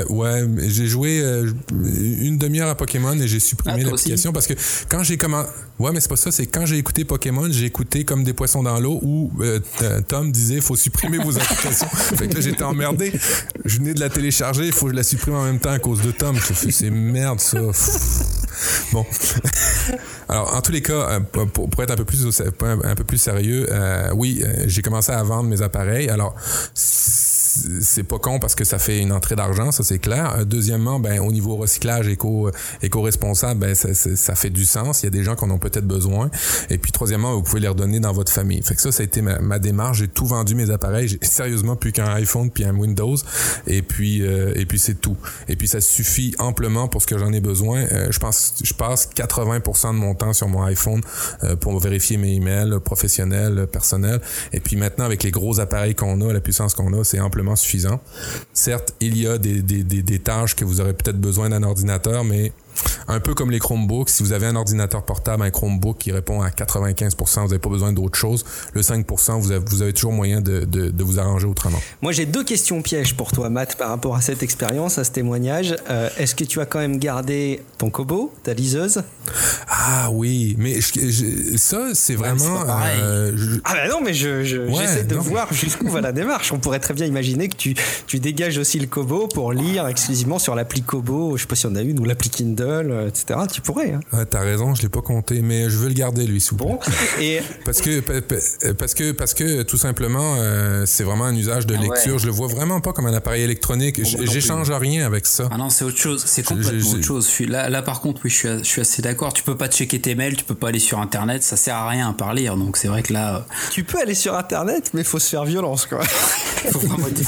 ouais, j'ai joué euh, une demi-heure à Pokémon et j'ai supprimé ah, l'application parce que quand j'ai commencé. Ouais, mais c'est pas ça, c'est quand j'ai écouté Pokémon, j'ai écouté comme des poissons dans l'eau où Tom disait faut supprimer vos applications. fait que là, j'étais emmerdé. Je venais de la télécharger, il faut que je la supprime en même temps à cause de Tom. C'est merde ça. bon. Alors, en tous les cas, pour, pour être un peu plus, un peu plus sérieux, euh, oui, euh, j'ai commencé à vendre mes appareils. Alors, c'est pas con parce que ça fait une entrée d'argent, ça c'est clair. Euh, deuxièmement, ben au niveau recyclage éco éco-responsable, ben ça, ça, fait du sens. Il y a des gens qui en ont peut-être besoin. Et puis troisièmement, vous pouvez les redonner dans votre famille. Fait que ça, ça a été ma, démarche. J'ai tout vendu mes appareils. J'ai sérieusement plus qu'un iPhone puis un Windows. Et puis et puis c'est tout. Et puis ça suffit amplement pour ce que j'en ai besoin. je pense je passe 80% de mon temps sur mon iPhone pour vérifier mes emails professionnels personnel. Et puis maintenant, avec les gros appareils qu'on a, la puissance qu'on a, c'est amplement suffisant. Certes, il y a des, tâches que vous aurez peut-être besoin d'un ordinateur, mais un peu comme les Chromebooks, si vous avez un ordinateur portable, un Chromebook qui répond à 95%, vous n'avez pas besoin d'autre chose. Le 5%, vous avez, vous avez toujours moyen de, de, vous arranger autrement. Moi, j'ai deux questions pièges pour toi, Matt, par rapport à cette expérience, à ce témoignage. Euh, est-ce que tu as quand même gardé ton Kobo, ta liseuse? Ah oui, mais ça, c'est vraiment. Euh, ah ben non, mais j'essaie je, de voir jusqu'où va la démarche. On pourrait très bien imaginer que tu, tu dégages aussi le Kobo pour lire exclusivement sur l'appli Kobo. Je sais pas si on a une ou l'appli Kindle euh, etc. Tu pourrais. Hein. Ouais, t'as raison, je l'ai pas compté, mais je veux le garder lui, s'il bon. Et parce que parce que parce que tout simplement, euh, c'est vraiment un usage de ah lecture. Je le vois vraiment pas comme un appareil électronique. J'échange rien avec ça. Ah non, c'est autre chose. C'est complètement autre chose. là, là, par contre, oui, je suis, je suis assez d'accord. Tu peux pas checker tes mails, tu peux pas aller sur Internet. Ça sert à rien à parler. Donc c'est vrai que là. Euh, tu peux aller sur Internet, mais faut se faire violence, quoi. faut vraiment être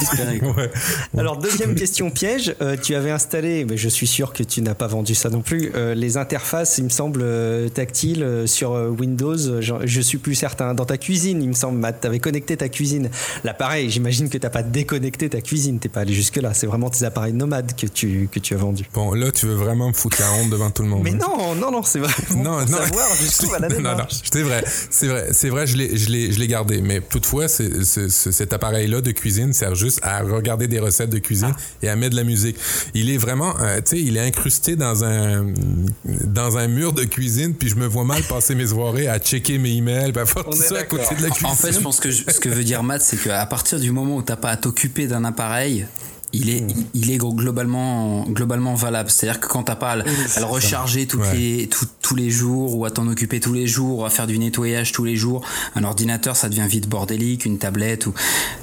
Ouais. Alors deuxième question piège. tu avais installé, mais je suis sûr que tu n'as pas vendu ça non plus. Euh, les interfaces, il me semble, euh, tactiles euh, sur Windows, je, suis plus certain. Dans ta cuisine, il me semble, Matt, tu avais connecté ta cuisine. Là, pareil, j'imagine que tu n'as pas déconnecté ta cuisine, t'es pas allé jusque-là. C'est vraiment tes appareils nomades que tu, que tu as vendus. Bon, là, tu veux vraiment me foutre la honte devant tout le monde. Mais non, non, non, c'est vrai. Non, non. savoir jusqu'où va la Non, non, c'est vrai. C'est vrai, c'est vrai, je l'ai gardé. Mais toutefois, cet appareil-là de cuisine sert juste à regarder des recettes de cuisine ah. et à mettre de la musique. Il est vraiment, tu sais, il est incrusté dans un un dans un mur de cuisine, puis je me vois mal passer mes soirées à checker mes emails, à faire tout ça à côté de la cuisine. En fait, je pense que ce que veut dire Matt, c'est qu'à partir du moment où t'as pas à t'occuper d'un appareil, il est, il est globalement, globalement valable. C'est-à-dire que quand t'as pas à, le- à le recharger toutes les, tout- tous les jours ou à t'en occuper tous les jours ou à faire du nettoyage tous les jours, un ordinateur ça devient vite bordélique, une tablette ou.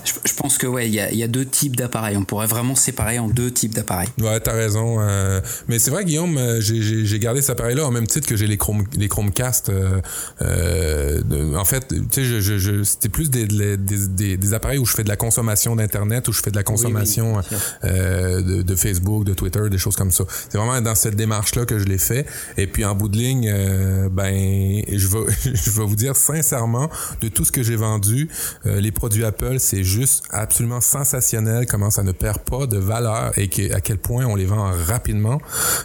Je, je pense que ouais, il y a, il y a deux types d'appareils. On pourrait vraiment séparer en deux types d'appareils. Ouais, t'as raison. euh, mais c'est vrai, Guillaume, euh, j'ai- j'ai j'ai gardé cet appareil-là au même titre que j'ai les, Chrome, les Chromecast. euh, euh, de- en fait, tu sais, je, je, je- c'était plus des, des, des, des appareils où je fais de la consommation d'Internet, où je fais de la consommation. Euh, de, de Facebook, de Twitter, des choses comme ça. C'est vraiment dans cette démarche-là que je l'ai fait. Et puis en bout de ligne, euh, ben, je vais, je vais vous dire sincèrement, de tout ce que j'ai vendu, euh, les produits Apple, c'est juste absolument sensationnel comment ça ne perd pas de valeur et que, à quel point on les vend rapidement.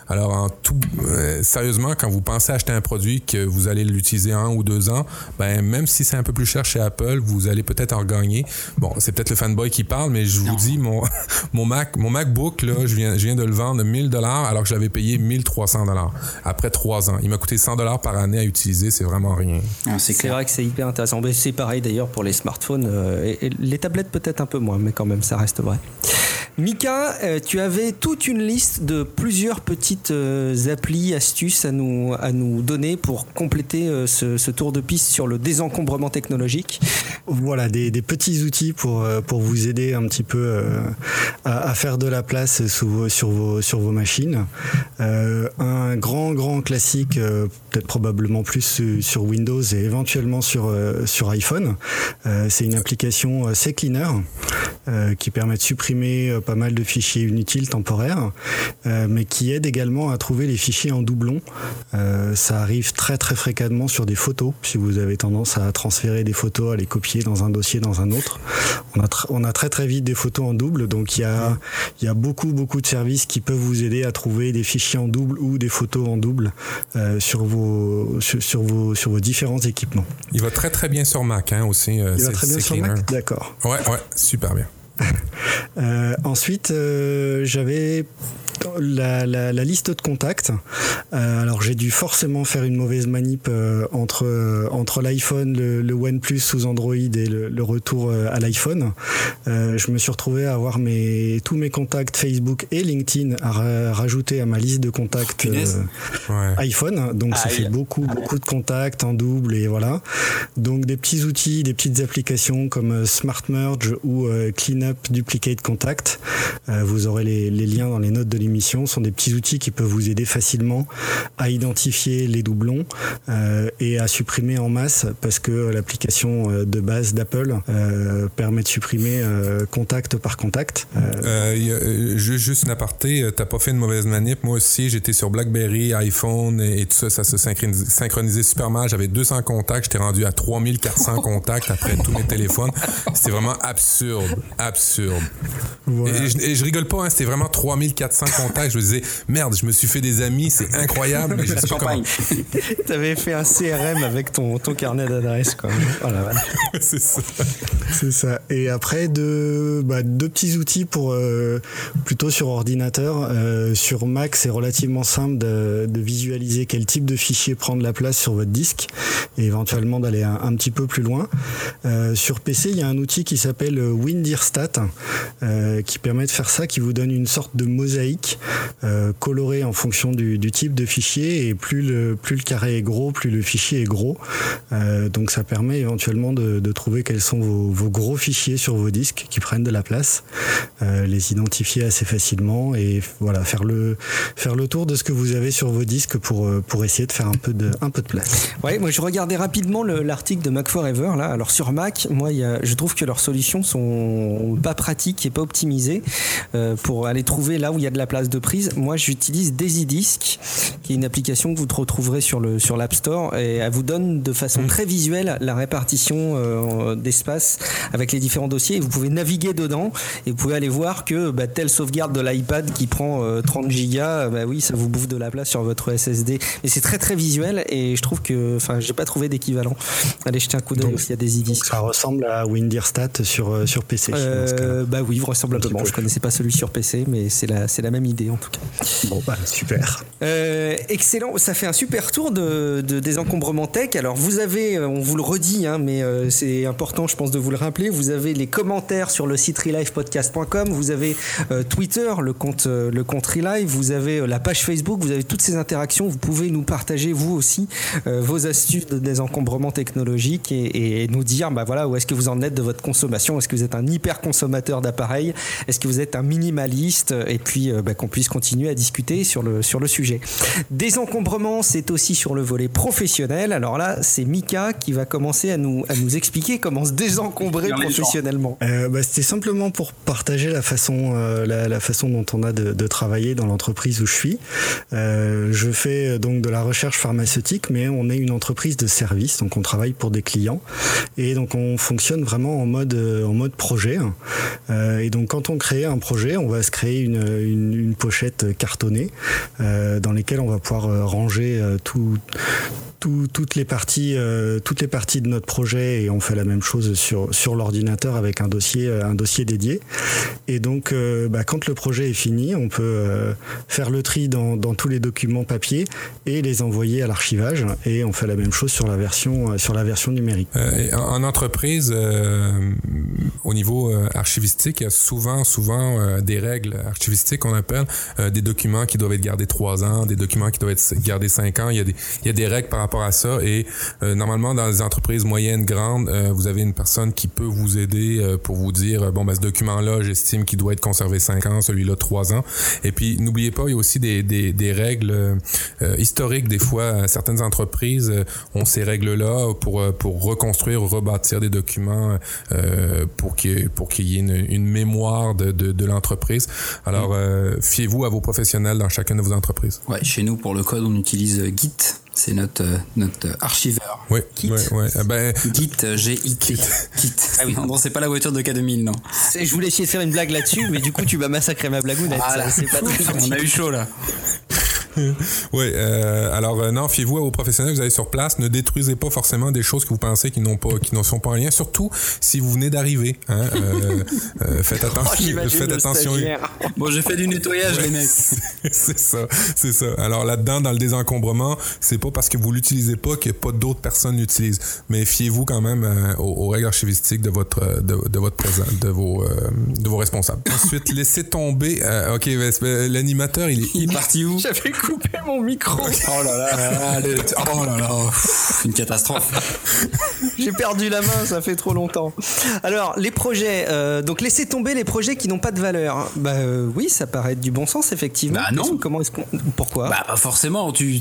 Alors en tout, euh, sérieusement, quand vous pensez acheter un produit que vous allez l'utiliser un ou deux ans, ben même si c'est un peu plus cher chez Apple, vous allez peut-être en gagner. Bon, c'est peut-être le fanboy qui parle, mais je vous Non. dis mon mon Mac, mon MacBook là, je viens, je viens de le vendre 1000 dollars alors que j'avais payé 1300 dollars après trois ans. Il m'a coûté 100 dollars par année à utiliser, c'est vraiment rien. Ah, c'est vrai que c'est hyper intéressant. Mais C'est pareil d'ailleurs pour les smartphones. euh, et, et les tablettes peut-être un peu moins, mais quand même ça reste vrai. Mika, euh, tu avais toute une liste de plusieurs petites euh, applis, astuces à nous, à nous donner pour compléter euh, ce, ce tour de piste sur le désencombrement technologique. Voilà, des, des petits outils pour, pour vous aider un petit peu euh, à, faire de la place sur, vos, machines. Euh, un grand, grand classique, euh, peut-être probablement plus su- sur Windows et éventuellement sur, euh, sur iPhone, c'est une application CCleaner qui permet de supprimer pas mal de fichiers inutiles temporaires, mais qui aide également à trouver les fichiers en doublon. Ça arrive très très fréquemment sur des photos, si vous avez tendance à transférer des photos, à les copier dans un dossier, dans un autre. On a, on a très très vite des photos en double, donc il y a, il y a beaucoup beaucoup de services qui peuvent vous aider à trouver des fichiers en double ou des photos en double euh, sur, vos, sur, sur vos, sur vos différents équipements. Il va très très bien sur Mac hein, aussi. euh, Il va très bien sur cleaner. Mac D'accord. Ouais, ouais, super bien. Euh, ensuite, euh, j'avais la, la- la liste de contacts. Euh, alors, j'ai dû forcément faire une mauvaise manip euh, entre, euh, entre l'iPhone, le, le OnePlus sous Android et le, le retour euh, à l'iPhone. Euh, je me suis retrouvé à avoir mes, tous mes contacts Facebook et LinkedIn à ra- rajouter à ma liste de contacts euh, Ouais. iPhone, donc ça fait beaucoup, beaucoup de contacts en double et voilà. Donc des petits outils, des petites applications comme Smart Merge ou Cleanup Duplicate Contact. Euh, vous aurez les, les liens dans les notes de l'émission. Sont des petits outils qui peuvent vous aider facilement à identifier les doublons euh, et à supprimer en masse parce que l'application euh, de base d'Apple euh, permet de supprimer euh, contact par contact. Juste une aparté, t'as pas fait une mauvaise manip. Moi aussi, j'étais sur BlackBerry, iPhone et, et tout ça, ça se synchronisait, synchronisait super mal. J'avais 200 contacts, j'étais rendu à 3400 contacts après tous mes téléphones. C'était vraiment absurde, absurde. voilà. Et, je, et je rigole pas, hein, c'était vraiment 3400 Je me disais, merde, je me suis fait des amis, c'est incroyable, mais je sais pas comment. Fait un CRM avec ton, ton carnet d'adresses. quoi. Oh c'est ça. C'est ça. Et après, deux, bah, deux petits outils pour euh, plutôt sur ordinateur. Euh, sur Mac, c'est relativement simple de, de visualiser quel type de fichier prend de la place sur votre disque et éventuellement d'aller un, un petit peu plus loin. Euh, sur PC, il y a un outil qui s'appelle Windirstat euh, qui permet de faire ça, qui vous donne une sorte de mosaïque euh, colorée en fonction du, type de fichier et plus le, plus le carré est gros, plus le fichier est gros. Euh, donc ça permet éventuellement de, trouver quels sont vos, gros fichiers sur vos disques qui prennent de la place, euh, les identifier assez facilement et voilà faire le faire le tour de ce que vous avez sur vos disques pour pour essayer de faire un peu de un peu de place. Ouais, moi je regardais rapidement le- l'article de Mac Forever là. Alors sur Mac, moi je trouve que leurs solutions sont pas pratiques et pas optimisées pour aller trouver là où il y a de la place de prise. Moi j'utilise DaisyDisk, qui est une application que vous retrouverez sur le sur l'App Store et elle vous donne de façon très visuelle la répartition euh, d'espace avec les différents dossiers. Et vous pouvez naviguer dedans et vous pouvez aller voir que bah, telle sauvegarde de l'iPad qui prend euh, 30 gigas, bah oui ça vous bouffe de la place sur votre SSD. Et c'est très très visuel et je trouve que, enfin, j'ai pas trouvé d'équivalent. Allez jeter un coup d'œil Donc, aussi à des. Ça ressemble à Windirstat sur euh, sur PC. Euh, bah oui, vraisemblablement. Je connaissais pas celui sur PC, mais c'est la, c'est la même idée en tout cas. Bon, bah, super. Euh, excellent, ça fait un super tour de, de désencombrement tech. Alors vous avez, euh, on vous le redit, hein, mais euh, c'est important, je pense, de vous le rappeler. Vous avez les commentaires sur le site relivepodcast.com. Vous avez euh, Twitter, le compte, le compte Relive. Vous avez la page Facebook. Vous avez toutes ces interactions. Vous pouvez nous partager vous aussi vos astuces de désencombrement technologique et, et nous dire, bah voilà, où est-ce que vous en êtes de votre consommation? Est-ce que vous êtes un hyper consommateur d'appareils? Est-ce que vous êtes un minimaliste? Et puis bah, qu'on puisse continuer à discuter sur le sur le sujet. Désencombrement, c'est aussi sur le volet professionnel. Alors là, c'est Mika qui va commencer à nous, à nous expliquer comment se désencombrer professionnellement. Euh, bah, C'était simplement pour partager la façon, euh, la, la façon dont on a de, de travailler dans l'entreprise où je suis. Euh, je fais donc de la recherche pharmaceutique, mais on est une entreprise de service, donc on travaille pour des clients et donc on fonctionne vraiment en mode en mode projet. Euh, et donc quand on crée un projet, on va se créer une, une, une pochette cartonnée euh, dans lesquelles on va pouvoir euh, ranger euh, tout, tout- toutes les parties euh, toutes les parties de notre projet et on fait la même chose sur sur l'ordinateur avec un dossier euh, un dossier dédié et donc euh, bah, quand le projet est fini on peut faire le tri dans, dans tous les documents papier et les envoyer à l'archivage et on fait la même chose sur la version sur la version numérique en, en entreprise, au niveau archivistique, il y a souvent, souvent des règles archivistiques qu'on appelle des documents qui doivent être gardés trois ans, des documents qui doivent être gardés cinq ans. Il y a des, il y a des règles par rapport à ça. Et euh, normalement, dans les entreprises moyennes, grandes, euh, vous avez une personne qui peut vous aider euh, pour vous dire bon, ben, ce document-là, j'estime qu'il doit être conservé cinq ans, celui-là trois ans. Et puis, n'oubliez pas, il y a aussi des, des, des règles historiques. Des fois, certaines entreprises ont ces règles-là pour, pour reconstruire ou rebâtir des documents pour qu'il y ait, pour qu'il y ait une, une mémoire de, de, de l'entreprise. Alors, fiez-vous à vos professionnels dans chacune de vos entreprises. Ouais, chez nous, pour le code, on utilise Git. C'est notre, euh, notre euh, archiveur. Oui, Kit. ouais, ouais. Eh Ben, Git, euh, G-I-T. Git. Ah oui, non, c'est pas la voiture de K2000, non. Je voulais essayer de faire une blague là-dessus, mais du coup, tu vas massacrer ma blagounette. Voilà. Ça, C'est pas très On a eu chaud, là. Oui, euh, alors euh, non, fiez-vous à vos professionnels, vous allez sur place, ne détruisez pas forcément des choses que vous pensez qui n'ont pas, qui ne sont pas en lien, surtout si vous venez d'arriver. Hein, euh, euh, faites Oh, attention, faites attention. Bon, j'ai fait du nettoyage, les mecs. c'est ça, c'est ça. Alors là-dedans, dans le désencombrement, c'est pas parce que vous l'utilisez pas que pas d'autres personnes l'utilisent, mais fiez-vous quand même euh, aux, aux règles archivistiques de votre de, de votre présent, de vos euh, de vos responsables. Ensuite, laissez tomber. euh, ok, ben, ben, l'animateur, il est Il est parti où? J'avais coupé mon micro. Oh là là, le- oh là là, une catastrophe. J'ai perdu la main, ça fait trop longtemps. Alors, les projets, euh, donc laissez tomber les projets qui n'ont pas de valeur. Bah euh, oui, ça paraît être du bon sens, effectivement. Bah non. Comment est-ce qu'on. Pourquoi? Bah, pas forcément, tu,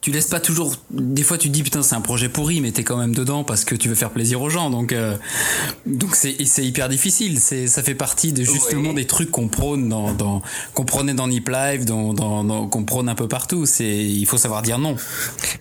tu laisses pas toujours. Des fois, tu te dis putain, c'est un projet pourri, mais t'es quand même dedans parce que tu veux faire plaisir aux gens. Donc, euh, donc c'est, hyper difficile. C'est, ça fait partie de justement des trucs qu'on prône dans, dans qu'on prônait dans Nip Live, dans, dans, dans- qu'on prône un peu partout. C'est, il faut savoir dire non.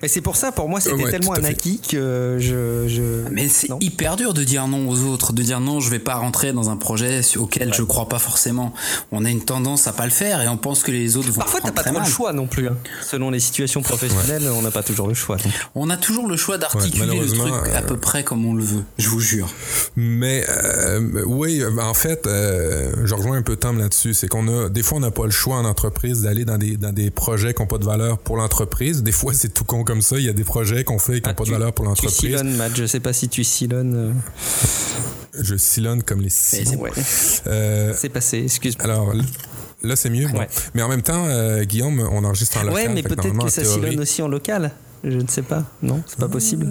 Mais c'est pour ça, pour moi, c'était Ouais, tellement un acquis que je. je... Mais c'est Non. hyper dur de dire non aux autres, de dire non, je vais pas rentrer dans un projet auquel je crois pas forcément. On a une tendance à pas le faire et on pense que les autres vont Parfois, t'as pas le choix non plus. hein. Selon les situations professionnelles, on n'a pas toujours le choix. donc. On a toujours le choix d'articuler Ouais, le truc à peu près comme on le veut. Je vous jure. Mais euh, oui, en fait, euh, je rejoins un peu Tom là-dessus. C'est qu'on a des fois on n'a pas le choix en entreprise d'aller dans des dans des projets qui n'ont pas de valeur pour l'entreprise. Des fois c'est tout con comme ça. Il y a des projets qu'on fait qui n'ont Ah, pas tu- de valeur pour Tu l'entreprise. sillonnes, Matt. Je sais pas si tu sillonnes. euh, Je sillonne comme les c'est sillons. Ouais, Euh, c'est passé, excuse-moi. alors là c'est mieux. bon. Ouais. Mais en même temps, euh, Guillaume, on enregistre en local. Ouais, mais que peut-être que ça théorie- sillonne aussi en local. Je ne sais pas. Non, c'est pas possible.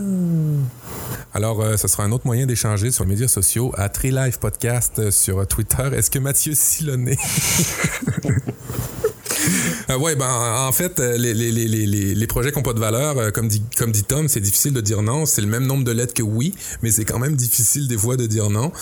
Alors, euh, ce sera un autre moyen d'échanger sur les médias sociaux à Live Podcast sur Twitter. Est-ce que Mathieu Sillonnet Euh, ouais, ben en fait, euh, les, les, les, les, projets qui n'ont pas de valeur, euh, comme dit, comme dit Tom, c'est difficile de dire non. C'est le même nombre de lettres que oui, mais c'est quand même difficile des fois de dire non.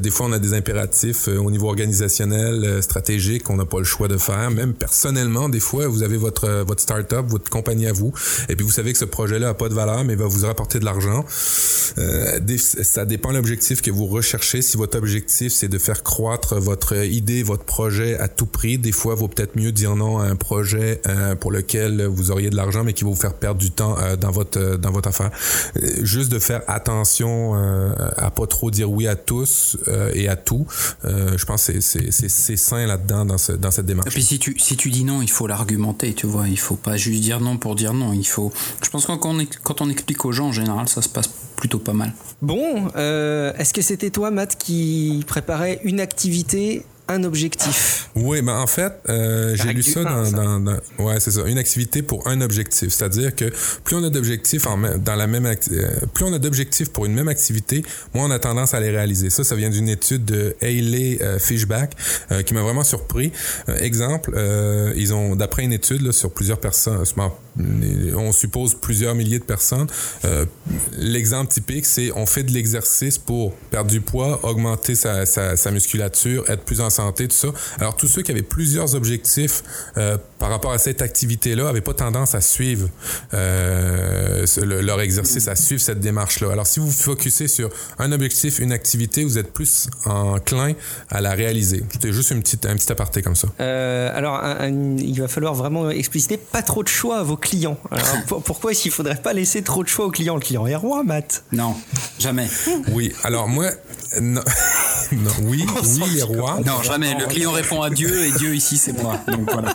Des fois, on a des impératifs au niveau organisationnel, stratégique, qu'on n'a pas le choix de faire. Même personnellement, des fois, vous avez votre, votre start-up, votre compagnie à vous, et puis vous savez que ce projet-là n'a pas de valeur, mais va vous rapporter de l'argent. Ça dépend de l'objectif que vous recherchez. Si votre objectif, c'est de faire croître votre idée, votre projet à tout prix, des fois, vaut peut-être mieux dire non à un projet euh, pour lequel vous auriez de l'argent, mais qui va vous faire perdre du temps euh, dans votre dans votre affaire. juste de faire attention à pas trop dire oui à tous et à tout. je pense que c'est sain là-dedans dans, ce, dans cette démarche. Et puis si tu si tu dis non, il faut l'argumenter, tu vois. Il faut pas juste dire non pour dire non. Il faut. Je pense que quand on, quand on explique aux gens, en général, ça se passe plutôt pas mal. Bon, est-ce que c'était toi, Matt, qui préparait une activité un objectif. Oui, mais en fait, euh, j'ai lu ça dans, dans, ouais, c'est ça, une activité pour un objectif. C'est-à-dire que plus on a d'objectifs dans la même euh, plus on a d'objectifs pour une même activité, moins on a tendance à les réaliser. Ça, ça vient d'une étude de Hayley euh, Fishback qui m'a vraiment surpris. exemple, ils ont d'après une étude là, sur plusieurs personnes, on suppose plusieurs milliers de personnes. L'exemple typique, c'est on fait de l'exercice pour perdre du poids, augmenter sa, sa, sa musculature, être plus en santé, Alors, tous ceux qui avaient plusieurs objectifs euh, par rapport à cette activité-là n'avaient pas tendance à suivre euh, leur exercice, à suivre cette démarche-là. Alors, si vous vous focussez sur un objectif, une activité, vous êtes plus enclin à la réaliser. C'était juste une petite, un petit aparté comme ça. Euh, alors, il va falloir vraiment expliciter pas trop de choix à vos clients. Alors, pourquoi est-ce qu'il faudrait pas laisser trop de choix aux clients? Le client est roi, Matt Non, jamais. Oui, alors moi, non, oui, oui, les rois. Non, jamais. Le client répond à Dieu et Dieu ici, c'est moi. Donc voilà.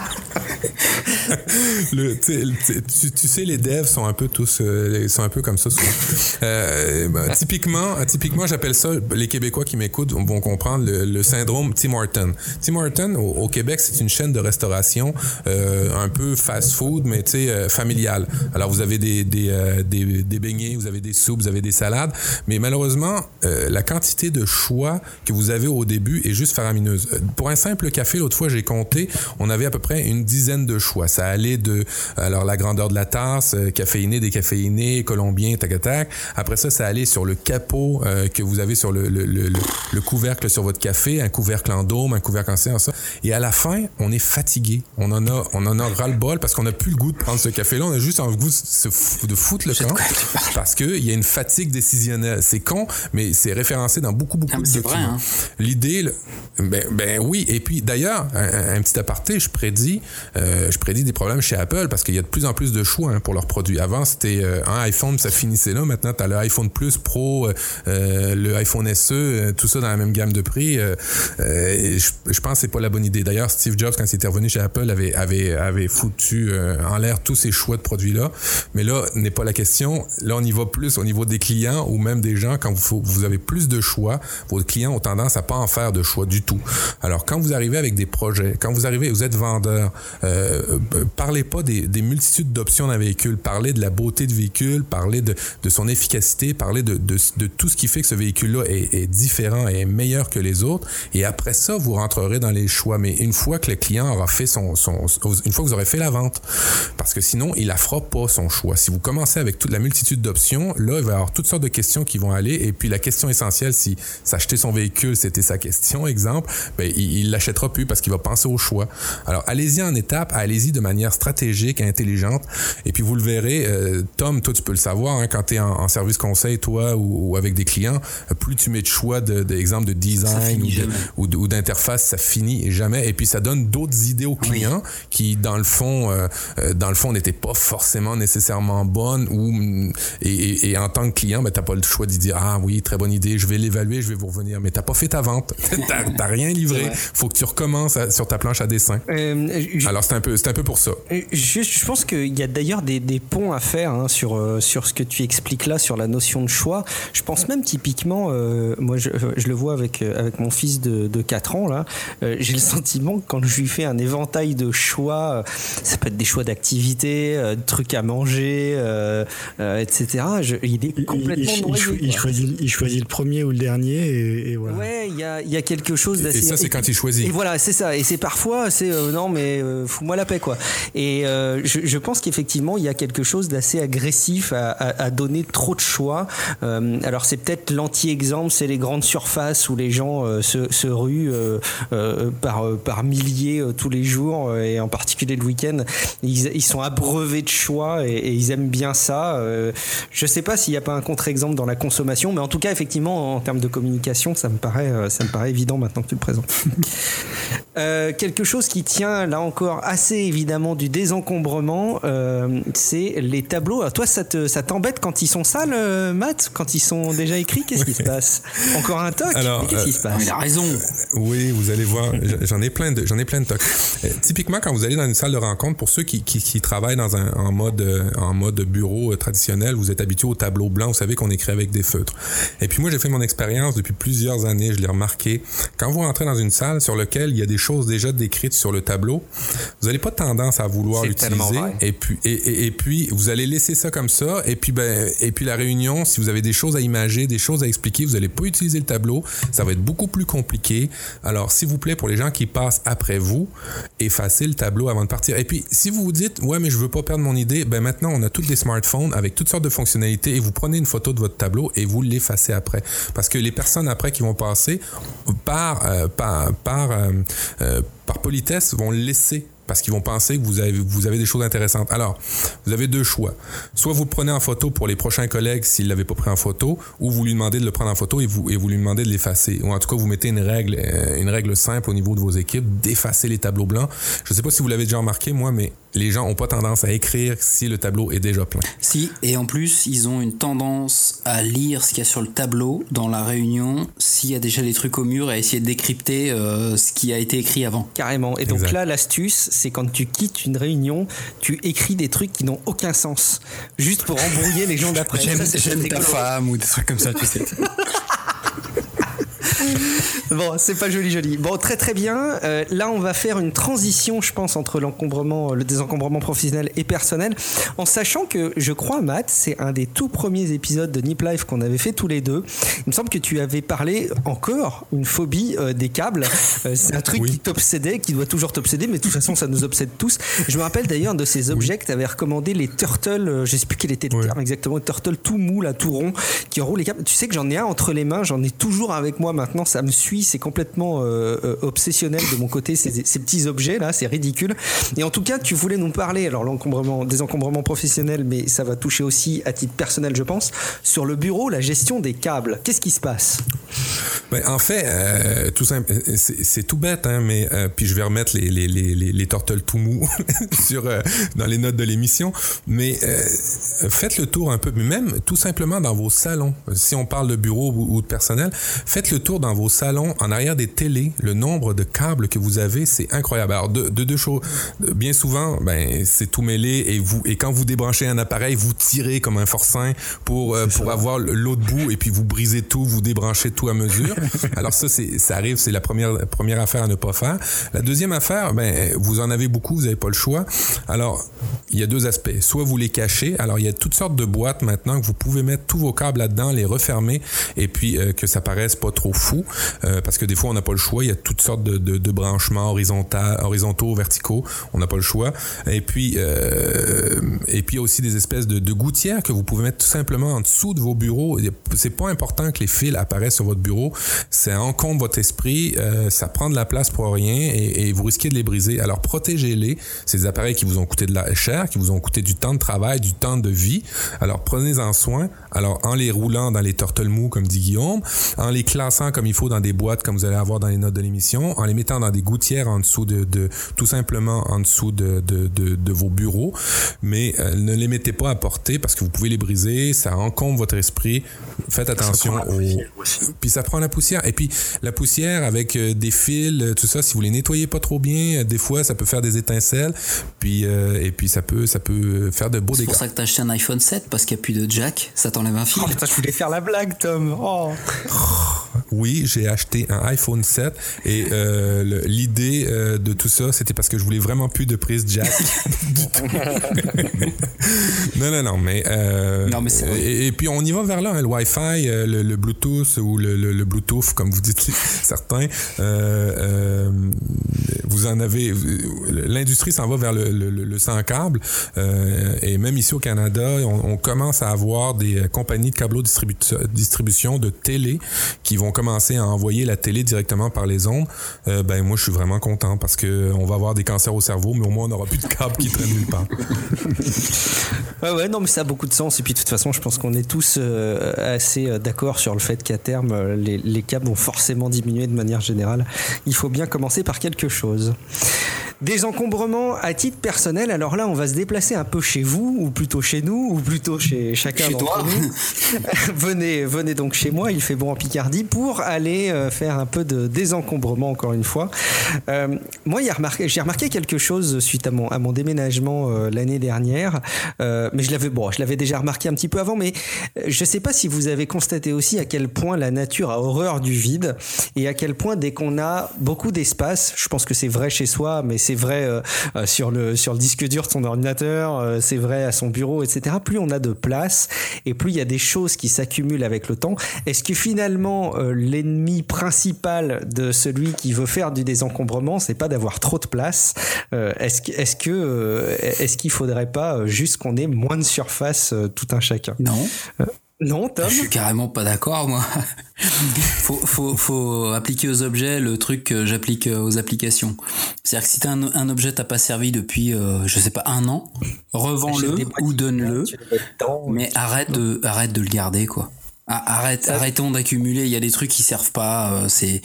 tu, sais, les devs sont un peu tous, euh, sont un peu comme ça euh, bah, typiquement, typiquement, j'appelle ça, les Québécois qui m'écoutent vont comprendre le, syndrome Tim Horton. Tim Horton, au, Québec, c'est une chaîne de restauration euh, un peu fast-food, mais tu sais, familiale. Alors, vous avez des, des, des, des, beignets, vous avez des soupes, vous avez des salades, mais malheureusement, la quantité de choix que vous avez au début est juste faramineuse. Pour un simple café, l'autre fois, j'ai compté, on avait à peu près une dizaine de choix. Ça allait de alors la grandeur de la tasse, euh, caféiné, décaféiné, colombien, tac tac. Après ça, ça allait sur le capot euh, que vous avez sur le, le, le, couvercle sur votre café, un couvercle en dôme, un couvercle en ça. Et à la fin, on est fatigué. On en a, on en a ras le bol parce qu'on n'a plus le goût de prendre ce café-là. On a juste envie de, de foutre le camp parce qu'il y a une fatigue décisionnelle. C'est con, mais c'est référencé dans beaucoup, beaucoup ah, de documents. Hein. L'idée, ben, ben, oui. Et puis d'ailleurs, un, petit aparté, je prédis, euh, je prédis des problèmes chez Apple parce qu'il y a de plus en plus de choix hein, pour leurs produits. Avant, c'était euh, un iPhone, ça finissait là. Maintenant, tu as le iPhone Plus Pro, euh, euh, le iPhone SE, tout ça dans la même gamme de prix. je, pense que c'est pas la bonne idée. D'ailleurs, Steve Jobs, quand il était revenu chez Apple, avait, avait, avait foutu en l'air tous ces choix de produits-là. Mais là, n'est pas la question. Là, on y va plus au niveau des clients ou même des gens. Quand vous, vous avez plus de choix, vos clients ont tendance à pas en faire de choix du tout. Alors, quand vous arrivez avec des projets, quand vous arrivez, vous êtes vendeur, parlez pas des, multitudes d'options d'un véhicule, parlez de la beauté du véhicule, parlez de, son efficacité, parlez de, tout ce qui fait que ce véhicule-là est, différent et est meilleur que les autres. Et après ça, vous rentrerez dans les choix. Mais une fois que le client aura fait son, une fois que vous aurez fait la vente, parce que sinon, il la fera pas son choix. Si vous commencez avec toute la multitude d'options, là, il va y avoir toutes sortes de questions qui vont aller. Et puis la question essentielle, si s'acheter son véhicule, c'était sa question, exemple, ben, il l'achètera plus parce qu'il va penser au choix. Alors, allez-y en étapes, allez-y de manière stratégique, intelligente. Et puis vous le verrez, euh, Tom, toi tu peux le savoir, hein, quand tu es en, service conseil, toi ou, avec des clients, plus tu mets de choix d'exemples de, de, design ou d'interface, ça finit jamais. Et puis ça donne d'autres idées aux clients qui, dans le fond, euh, euh, dans le fond, n'étaient pas forcément nécessairement bonnes. Ou et, en tant que client, ben, t'as pas le choix d'y dire ah oui, très bonne idée, je vais l'évaluer, je vais vous revenir. Mais t'as pas fait ta vente, t'as rien livré. Faut que tu recommences sur ta planche à dessin. Alors c'est un peu, c'est un peu pour ça. Je, je pense qu'il y a d'ailleurs des, des, ponts à faire hein, sur, euh, sur ce que tu expliques là, sur la notion de choix. Je pense même typiquement, euh, moi je, je, le vois avec, euh, avec mon fils de, de 4 ans, là, j'ai le sentiment que quand je lui fais un éventail de choix, ça peut être des choix d'activités, de trucs à manger, etc., il est complètement il, noyé, il, choisit, il, choisit, le premier ou le dernier, et, voilà. Ouais, il y a, y a, quelque chose d'assez. Et ça, c'est quand il choisit. Et voilà, c'est ça. Et c'est parfois, c'est non, mais fous-moi la paix, quoi. Et euh, je, pense qu'effectivement, il y a quelque chose d'assez agressif à, donner trop de choix. Euh, alors c'est peut-être l'anti-exemple, c'est les grandes surfaces où les gens euh, se, ruent par, par milliers tous les jours et en particulier le week-end. Ils, sont abreuvés de choix et, ils aiment bien ça. je sais pas s'il n'y a pas un contre-exemple dans la consommation, mais en tout cas, effectivement, en termes de communication, ça me paraît, ça me paraît évident maintenant que tu le présentes. Quelque chose qui tient là encore assez évidemment du désencombrement, euh, c'est les tableaux. Alors toi, ça te, ça t'embête quand ils sont sales, euh, Matt? Quand ils sont déjà écrits, qu'est-ce qui se passe? Encore un toc? Alors, Qu'est-ce qui se passe? Il a raison. Oui, vous allez voir, j'en ai plein de, j'en ai plein de tocs. Euh, typiquement, quand vous allez dans une salle de rencontre, pour ceux qui, qui, qui travaillent dans un en mode euh, en mode bureau euh, traditionnel, vous êtes habitué au tableau blanc. Vous savez qu'on écrit avec des feutres. Et puis moi, j'ai fait mon expérience depuis plusieurs années. Je l'ai remarqué. Quand vous rentrez dans une salle sur laquelle il y a des choses déjà décrites sur le tableau, vous n'avez pas tendance à vouloir l'utiliser. Et puis et, et- et puis vous allez laisser ça comme ça. Et puis ben et puis la réunion, si vous avez des choses à imager, des choses à expliquer, vous n'allez pas utiliser le tableau. Ça va être beaucoup plus compliqué. Alors s'il vous plaît, pour les gens qui passent après vous, effacez le tableau avant de partir. Et puis si vous vous dites ouais mais je veux pas perdre mon idée, ben maintenant on a tous des smartphones avec toutes sortes de fonctionnalités et vous prenez une photo de votre tableau et vous l'effacez après. Parce que les personnes après qui vont passer par euh, par par euh, euh, par politesse vont laisser parce qu'ils vont penser que vous avez, vous avez des choses intéressantes. Alors, vous avez deux choix. Soit vous le prenez en photo pour les prochains collègues s'ils ne l'avaient pas pris en photo, ou vous lui demandez de le prendre en photo et vous, et vous lui demandez de l'effacer. Ou en tout cas, vous mettez une règle, euh, une règle simple au niveau de vos équipes, d'effacer les tableaux blancs. Je ne sais pas si vous l'avez déjà remarqué, moi, mais les gens n'ont pas tendance à écrire si le tableau est déjà plein. Si, et en plus, ils ont une tendance à lire ce qu'il y a sur le tableau dans la réunion, s'il y a déjà des trucs au mur, et à essayer de décrypter euh, ce qui a été écrit avant. Carrément. Et donc Exact. là, l'astuce, c'est quand tu quittes une réunion, tu écris des trucs qui n'ont aucun sens, juste pour embrouiller les gens d'après. Très écolo. femme ou des trucs comme ça, tu sais. Bon, c'est pas joli, joli. Bon, très très bien. Euh, là, on va faire une transition, je pense, entre l'encombrement, le désencombrement professionnel et personnel, en sachant que je crois, Matt, c'est un des tout premiers épisodes de Nip Life qu'on avait fait tous les deux. Il me semble que tu avais parlé encore une phobie euh, des câbles. Euh, c'est un truc Oui. qui t'obsédait, qui doit toujours t'obséder, mais de toute façon, ça nous obsède tous. Je me rappelle d'ailleurs de ces objets que tu avais recommandé, les turtles, euh, je sais plus quel était le Ouais. terme exactement, les turtles tout mou, là, tout rond, qui enroulent les câbles. Tu sais que j'en ai un entre les mains, j'en ai toujours avec moi maintenant, ça me suit, c'est complètement euh, euh, obsessionnel de mon côté, ces, petits objets là, c'est ridicule. Et en tout cas, tu voulais nous parler, alors l'encombrement, des encombrements professionnels, mais ça va toucher aussi à titre personnel, je pense, sur le bureau, la gestion des câbles. Qu'est-ce qui se passe? Ben, en fait, euh, tout simple, c'est tout bête, hein, mais puis je vais remettre les les les les, les tortelles tout mous sur dans les notes de l'émission. Mais faites le tour un peu, mais même tout simplement dans vos salons. Si on parle de bureau ou de personnel, faites le tour dans vos salons, en arrière des télés. Le nombre de câbles que vous avez, c'est incroyable. Alors de, de deux choses. Bien souvent, ben c'est tout mêlé et vous et quand vous débranchez un appareil, vous tirez comme un forcin pour euh, pour avoir l'autre bout et puis vous brisez tout, vous débranchez tout à mesure. Alors ça, c'est, ça arrive, c'est la première, première affaire à ne pas faire. La deuxième affaire, ben, vous en avez beaucoup, vous n'avez pas le choix. Alors, il y a deux aspects. Soit vous les cachez. Alors, il y a toutes sortes de boîtes maintenant que vous pouvez mettre tous vos câbles là-dedans, les refermer et puis euh, que ça paraisse pas trop fou. Euh, parce que des fois, on n'a pas le choix. Il y a toutes sortes de, branchements horizontaux, verticaux. On n'a pas le choix. Et puis, euh, et puis, il y a aussi des espèces de, gouttières que vous pouvez mettre tout simplement en dessous de vos bureaux. C'est pas important que les fils apparaissent sur votre bureau. Ça encombre votre esprit. euh, ça prend de la place pour rien et, vous risquez de les briser. Alors, protégez-les. Des appareils qui vous ont coûté de la cher, qui vous ont coûté du temps de travail, du temps de vie. Alors, prenez-en soin. Alors, en les roulant dans les turtle mous, comme dit Guillaume, en les classant comme il faut dans des boîtes, comme vous allez avoir dans les notes de l'émission, en les mettant dans des gouttières en dessous de, de tout simplement en dessous de, de, de, de vos bureaux. Mais euh, ne les mettez pas à portée parce que vous pouvez les briser. Ça encombre votre esprit. Faites attention prend la aux... poussière aussi. Puis ça prend la poussière. Et puis la poussière avec euh, des fils, euh, tout ça, si vous les nettoyez pas trop bien, euh, des fois ça peut faire des étincelles. Puis euh, et puis ça peut ça peut faire de beaux C'est dégâts. pour ça que t'as acheté un iPhone 7 parce qu'il n'y a plus de jack, ça t'enlève un fil. Oh putain, je voulais faire la blague, Tom. Oh. Oui, j'ai acheté un iPhone 7 et euh, l'idée euh, de tout ça, c'était parce que je voulais vraiment plus de prise jack. non, non, non, mais, euh, Non, mais c'est vrai. et, et puis on y va vers là, hein, le Wi-Fi, le, le Bluetooth ou le, le- le Bluetooth, comme vous dites certains. Euh, euh, vous en avez. L'industrie s'en va vers le, sans câble. Euh, et même ici au Canada, on, commence à avoir des compagnies de câbleau distribution de télé qui vont commencer à envoyer la télé directement par les ondes. Euh, ben moi, je suis vraiment content parce que on va avoir des cancers au cerveau, mais au moins on n'aura plus de câbles qui traînent nulle part. ouais, ouais, non, mais ça a beaucoup de sens. Et puis de toute façon, je pense qu'on est tous euh, assez euh, d'accord sur le fait qu'à terme, euh, les câbles vont forcément diminuer de manière générale. Il faut bien commencer par quelque chose. Des encombrements à titre personnel. Alors là, on va se déplacer un peu chez vous, ou plutôt chez nous, ou plutôt chez chacun d'entre nous. venez, venez donc chez moi. Il fait bon en Picardie pour aller euh, faire un peu de désencombrement encore une fois. Euh, moi, j'ai remarqué, remarqué, quelque chose suite à mon, à mon déménagement euh, l'année dernière, euh, mais je l'avais bon, je l'avais déjà remarqué un petit peu avant, mais je ne sais pas si vous avez constaté aussi à quel point la nature a horreur du vide et à quel point dès qu'on a beaucoup d'espace, je pense que c'est vrai chez soi, mais c'est vrai euh, euh, sur le sur le disque dur de son ordinateur, euh, c'est vrai à son bureau, etc. Plus on a de place et plus il y a des choses qui s'accumulent avec le temps. Est-ce que finalement l'ennemi principal de celui qui veut faire du désencombrement, c'est pas d'avoir trop de place Est-ce est-ce que est-ce qu'il faudrait pas juste qu'on ait moins de surface tout un chacun? Non. Non, Tom. Je suis carrément pas d'accord, moi. faut, faut, faut appliquer aux objets le truc que j'applique aux applications. C'est-à-dire que si t'as un, un objet t'a pas servi depuis, euh, je sais pas, un an, revends-le ou donne-le, mais arrête de, arrête de le garder, quoi. Ah, arrête, arrêtons d'accumuler. Il y a des trucs qui servent pas. Euh, c'est,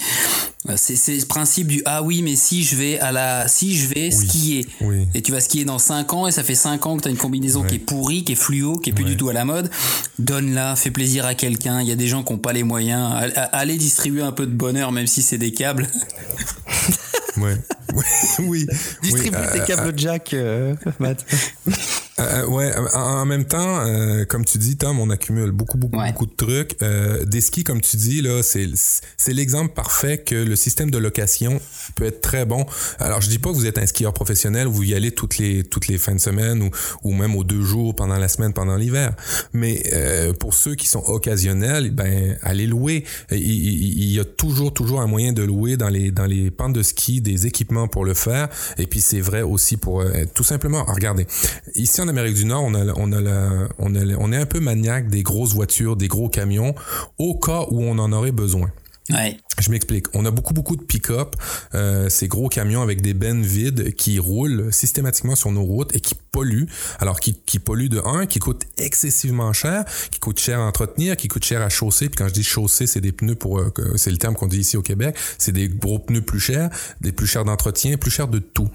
c'est, le principe du ah oui, mais si je vais à la, si je vais skier et tu vas skier dans 5 ans et ça fait 5 ans que tu as une combinaison qui est pourrie, qui est fluo, qui est plus du tout à la mode, donne-la, fais plaisir à quelqu'un. Il y a des gens qui ont pas les moyens. Allez distribuer un peu de bonheur, même si c'est des câbles. ouais. oui. Distribue tes euh, câbles jack, euh, Matt. Euh, ouais, en, en, même temps, euh, comme tu dis, Tom, on accumule beaucoup, beaucoup, ouais. beaucoup de trucs. Euh, des skis, comme tu dis, là, c'est, c'est l'exemple parfait que le système de location peut être très bon. Alors, je dis pas que vous êtes un skieur professionnel, vous y allez toutes les, toutes les fins de semaine ou, ou même aux deux jours pendant la semaine, pendant l'hiver. Mais euh, pour ceux qui sont occasionnels, ben, allez louer. Il, il, il, y a toujours, toujours un moyen de louer dans les, dans les pentes de ski des équipements pour le faire. Et puis, c'est vrai aussi pour, tout simplement, regardez, ici, en Amérique du Nord, on, on est un peu maniaque des grosses voitures, des gros camions, au cas où on en aurait besoin. Ouais. Je m'explique. On a beaucoup, beaucoup de pick-up, euh, ces gros camions avec des bennes vides qui roulent systématiquement sur nos routes et qui polluent. Alors, qui, qui polluent de un, qui coûtent excessivement cher, qui coûtent cher à entretenir, qui coûtent cher à chausser. Puis quand je dis chausser, c'est des pneus pour, euh, c'est le terme qu'on dit ici au Québec. C'est des gros pneus plus chers, des plus chers d'entretien, plus chers de tout.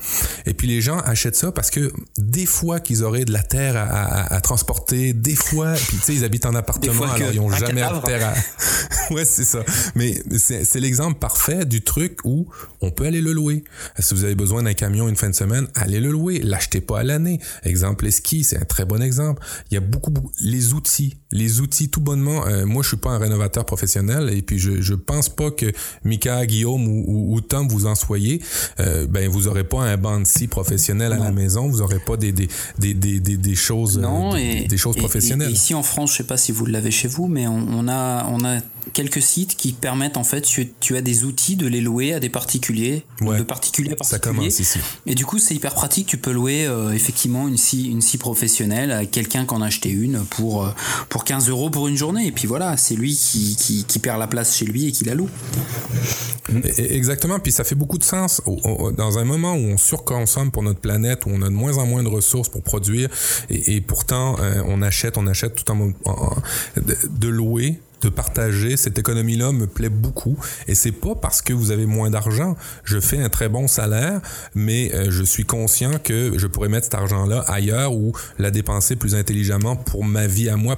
Et puis les gens achètent ça parce que des fois qu'ils auraient de la terre à, à, à transporter, des fois, puis tu sais, ils habitent en appartement, alors ils ont jamais de terre à... ouais, c'est ça. Mais c'est l'exemple parfait du truc où on peut aller le louer. Si vous avez besoin d'un camion une fin de semaine, allez le louer. L'achetez pas à l'année. Exemple, les skis, c'est un très bon exemple. Il y a beaucoup, beaucoup les outils. Les outils, tout bonnement, euh, moi, je suis pas un rénovateur professionnel et puis je, je pense pas que Mika, Guillaume ou, ou, ou Tom vous en soyez. Euh, ben, vous aurez pas un scie professionnel à non. la maison. Vous aurez pas des, des, des, des, des, choses, non, des, et, des choses et, professionnelles. Et, ici en France, je sais pas si vous l'avez chez vous, mais on, on, a, on a quelques sites qui permettent en fait, tu, tu as des outils de les louer à des particuliers, ouais, de particulier à particulier. Ça commence ici. Et du coup, c'est hyper pratique. Tu peux louer euh, effectivement une scie, une scie professionnelle à quelqu'un qui en a acheté une pour, euh, pour 15 euros pour une journée. Et puis voilà, c'est lui qui, qui, qui, perd la place chez lui et qui la loue. Exactement. Puis ça fait beaucoup de sens. Dans un moment où on surconsomme pour notre planète, où on a de moins en moins de ressources pour produire, et, et pourtant euh, on achète, on achète tout en, en, de louer de partager cette économie-là me plaît beaucoup. Et c'est pas parce que vous avez moins d'argent. Je fais un très bon salaire, mais euh, je suis conscient que je pourrais mettre cet argent-là ailleurs ou la dépenser plus intelligemment pour ma vie à moi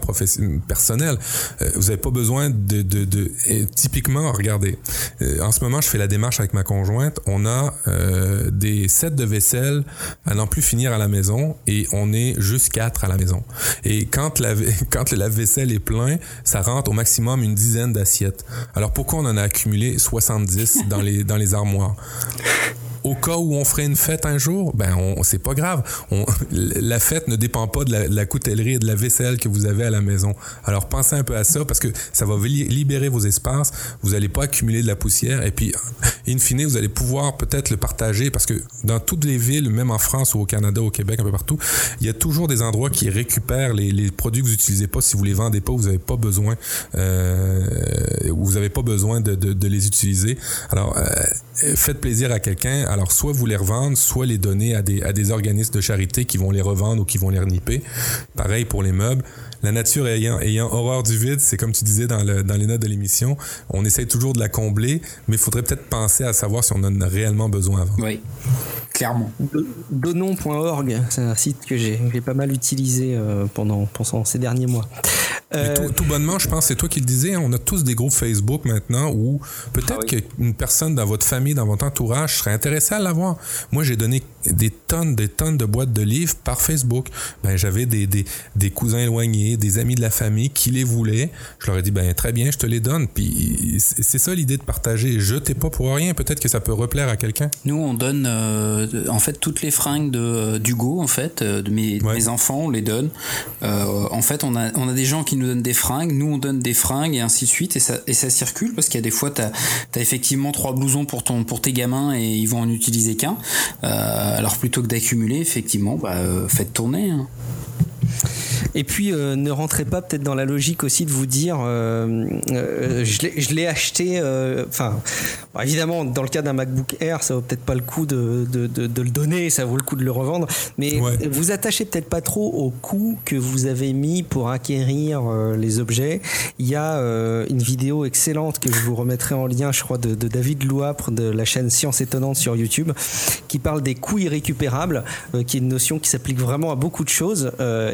personnelle. Euh, vous n'avez pas besoin de... de, de typiquement, regardez, euh, en ce moment, je fais la démarche avec ma conjointe. On a euh, des sets de vaisselle à n'en plus finir à la maison et on est juste quatre à la maison. Et quand la, quand le lave-vaisselle est plein, ça rentre au maximum une dizaine d'assiettes. Alors pourquoi on en a accumulé 70 dans dans les armoires? Au cas où on ferait une fête un jour, ben on, c'est pas grave. On, la fête ne dépend pas de la, coutellerie et de la vaisselle que vous avez à la maison. Alors pensez un peu à ça parce que ça va libérer vos espaces. Vous n'allez pas accumuler de la poussière et puis in fine vous allez pouvoir peut-être le partager parce que dans toutes les villes, même en France ou au Canada, au Québec, un peu partout, il y a toujours des endroits qui récupèrent les, les produits que vous n'utilisez pas. Si vous les vendez pas, vous n'avez pas besoin, euh, vous n'avez pas besoin de, de, de, les utiliser. Alors euh, faites plaisir à quelqu'un. Alors soit vous les revendre, soit les donner à des, à des organismes de charité qui vont les revendre ou qui vont les reniper. Pareil pour les meubles la nature ayant, ayant horreur du vide, c'est comme tu disais dans, le, dans les notes de l'émission, on essaye toujours de la combler, mais il faudrait peut-être penser à savoir si on en a réellement besoin avant. Oui, clairement. Donon.org, c'est un site que j'ai pas mal utilisé euh, pendant, pendant ces derniers mois. Euh... Tout, tout, bonnement, je pense, c'est toi qui le disais, hein, on a tous des groupes Facebook maintenant où peut-être ah oui. qu'une personne dans votre famille, dans votre entourage serait intéressée à l'avoir. Moi, j'ai donné des tonnes, des tonnes de boîtes de livres par Facebook. Ben, j'avais des, des, des cousins éloignés, des amis de la famille qui les voulaient. Je leur ai dit, ben très bien, je te les donne. Puis c'est ça l'idée de partager. Jetez pas pour rien. Peut-être que ça peut replaire à quelqu'un. Nous, on donne euh, en fait toutes les fringues de d'Hugo, en fait, euh, de mes, ouais. mes, enfants, on les donne. Euh, en fait, on a, on a des gens qui nous donnent des fringues, nous on donne des fringues et ainsi de suite. Et ça, et ça circule parce qu'il y a des fois, tu as, as, effectivement trois blousons pour, ton, pour tes gamins et ils vont en utiliser qu'un. Alors plutôt que d'accumuler, effectivement, bah, faites tourner. Hein. Et puis, euh, ne rentrez pas peut-être dans la logique aussi de vous dire, euh, euh, je l'ai acheté, enfin, bon, évidemment, dans le cas d'un MacBook Air, ça vaut peut-être pas le coup de, de, de, de, le donner, ça vaut le coup de le revendre, mais ouais. vous attachez peut-être pas trop au coût que vous avez mis pour acquérir les objets. Il y a une vidéo excellente que je vous remettrai en lien, je crois, de, David Louapre de la chaîne Science Étonnante sur YouTube, qui parle des coûts irrécupérables, qui est une notion qui s'applique vraiment à beaucoup de choses,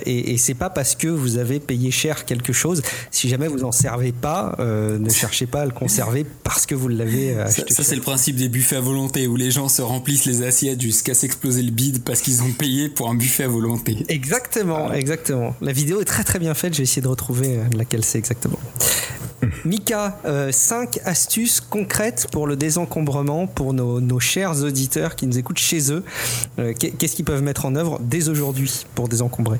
et, et c'est pas parce que vous avez payé cher quelque chose. Si jamais vous n'en servez pas, euh, ne cherchez pas à le conserver parce que vous l'avez acheté. Ça, ça c'est le principe des buffets à volonté où les gens se remplissent les assiettes jusqu'à s'exploser le bide parce qu'ils ont payé pour un buffet à volonté. Exactement, exactement. La vidéo est très très bien faite. Je vais essayer de retrouver euh, laquelle c'est exactement. Mika, 5 euh, astuces concrètes pour le désencombrement pour nos, nos, chers auditeurs qui nous écoutent chez eux. Euh, Qu'est-ce qu'ils peuvent mettre en œuvre dès aujourd'hui pour désencombrer?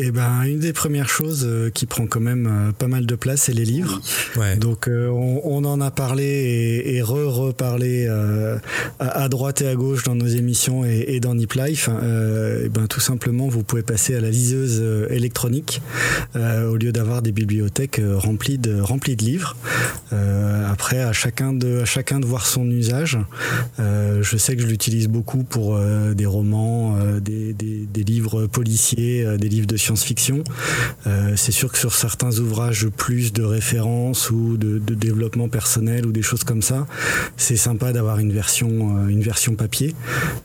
eh ben, une des premières choses euh, qui prend quand même euh, pas mal de place, c'est les livres. Ouais. Donc, euh, on, on, en a parlé et, et re-reparlé à, à, droite et à gauche dans nos émissions et, et dans Nip Life. Euh, et ben, tout simplement, vous pouvez passer à la liseuse électronique au lieu d'avoir des bibliothèques remplies de, remplies de livres. après, à chacun de, à chacun de voir son usage. je sais que je l'utilise beaucoup pour des romans, des, des, des, livres policiers, des livres de science-fiction. Euh, c'est sûr que sur certains ouvrages plus de référence ou de, de, développement personnel ou des choses comme ça, c'est sympa d'avoir une version, euh, une version papier.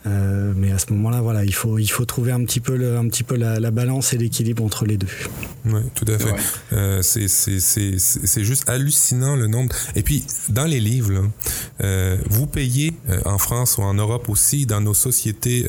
Euh, mais à ce moment-là, voilà, il faut, il faut trouver un petit peu, le, un petit peu la, la balance et l'équilibre entre les deux. Oui, tout à fait. Ouais. Euh, c'est juste hallucinant le nombre. Et puis, dans les livres, là, euh, vous payez en France ou en Europe aussi, dans nos sociétés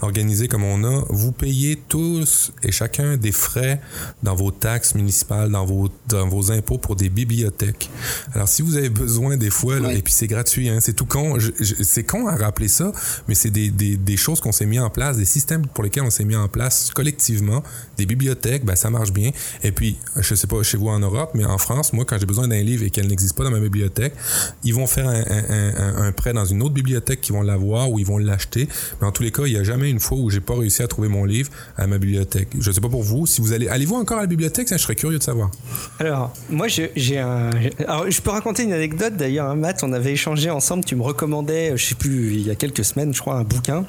organisées comme on a, vous payez tous et chacun des frais dans vos taxes municipales, dans vos, dans vos impôts pour des bibliothèques. Alors, si vous avez besoin des fois, là, oui. et puis c'est gratuit, hein, c'est tout con, c'est con à rappeler ça, mais c'est des, des, des, choses qu'on s'est mis en place, des systèmes pour lesquels on s'est mis en place collectivement, des bibliothèques, ben, ça marche bien. Et puis, je sais pas chez vous en Europe, mais en France, moi, quand j'ai besoin d'un livre et qu'elle n'existe pas dans ma bibliothèque, ils vont faire un, un, un, un prêt dans une autre bibliothèque qui vont l'avoir ou ils vont l'acheter. Mais en tous les cas, il n'y a jamais une fois où j'ai pas réussi à trouver mon livre à ma bibliothèque. Je sais pas vous, si vous allez, allez-vous encore à la bibliothèque? Ça, je serais curieux de savoir. Alors, moi, j'ai un. Alors, je peux raconter une anecdote d'ailleurs, hein, Matt. On avait échangé ensemble. Tu me recommandais, je sais plus, il y a quelques semaines, je crois, un bouquin.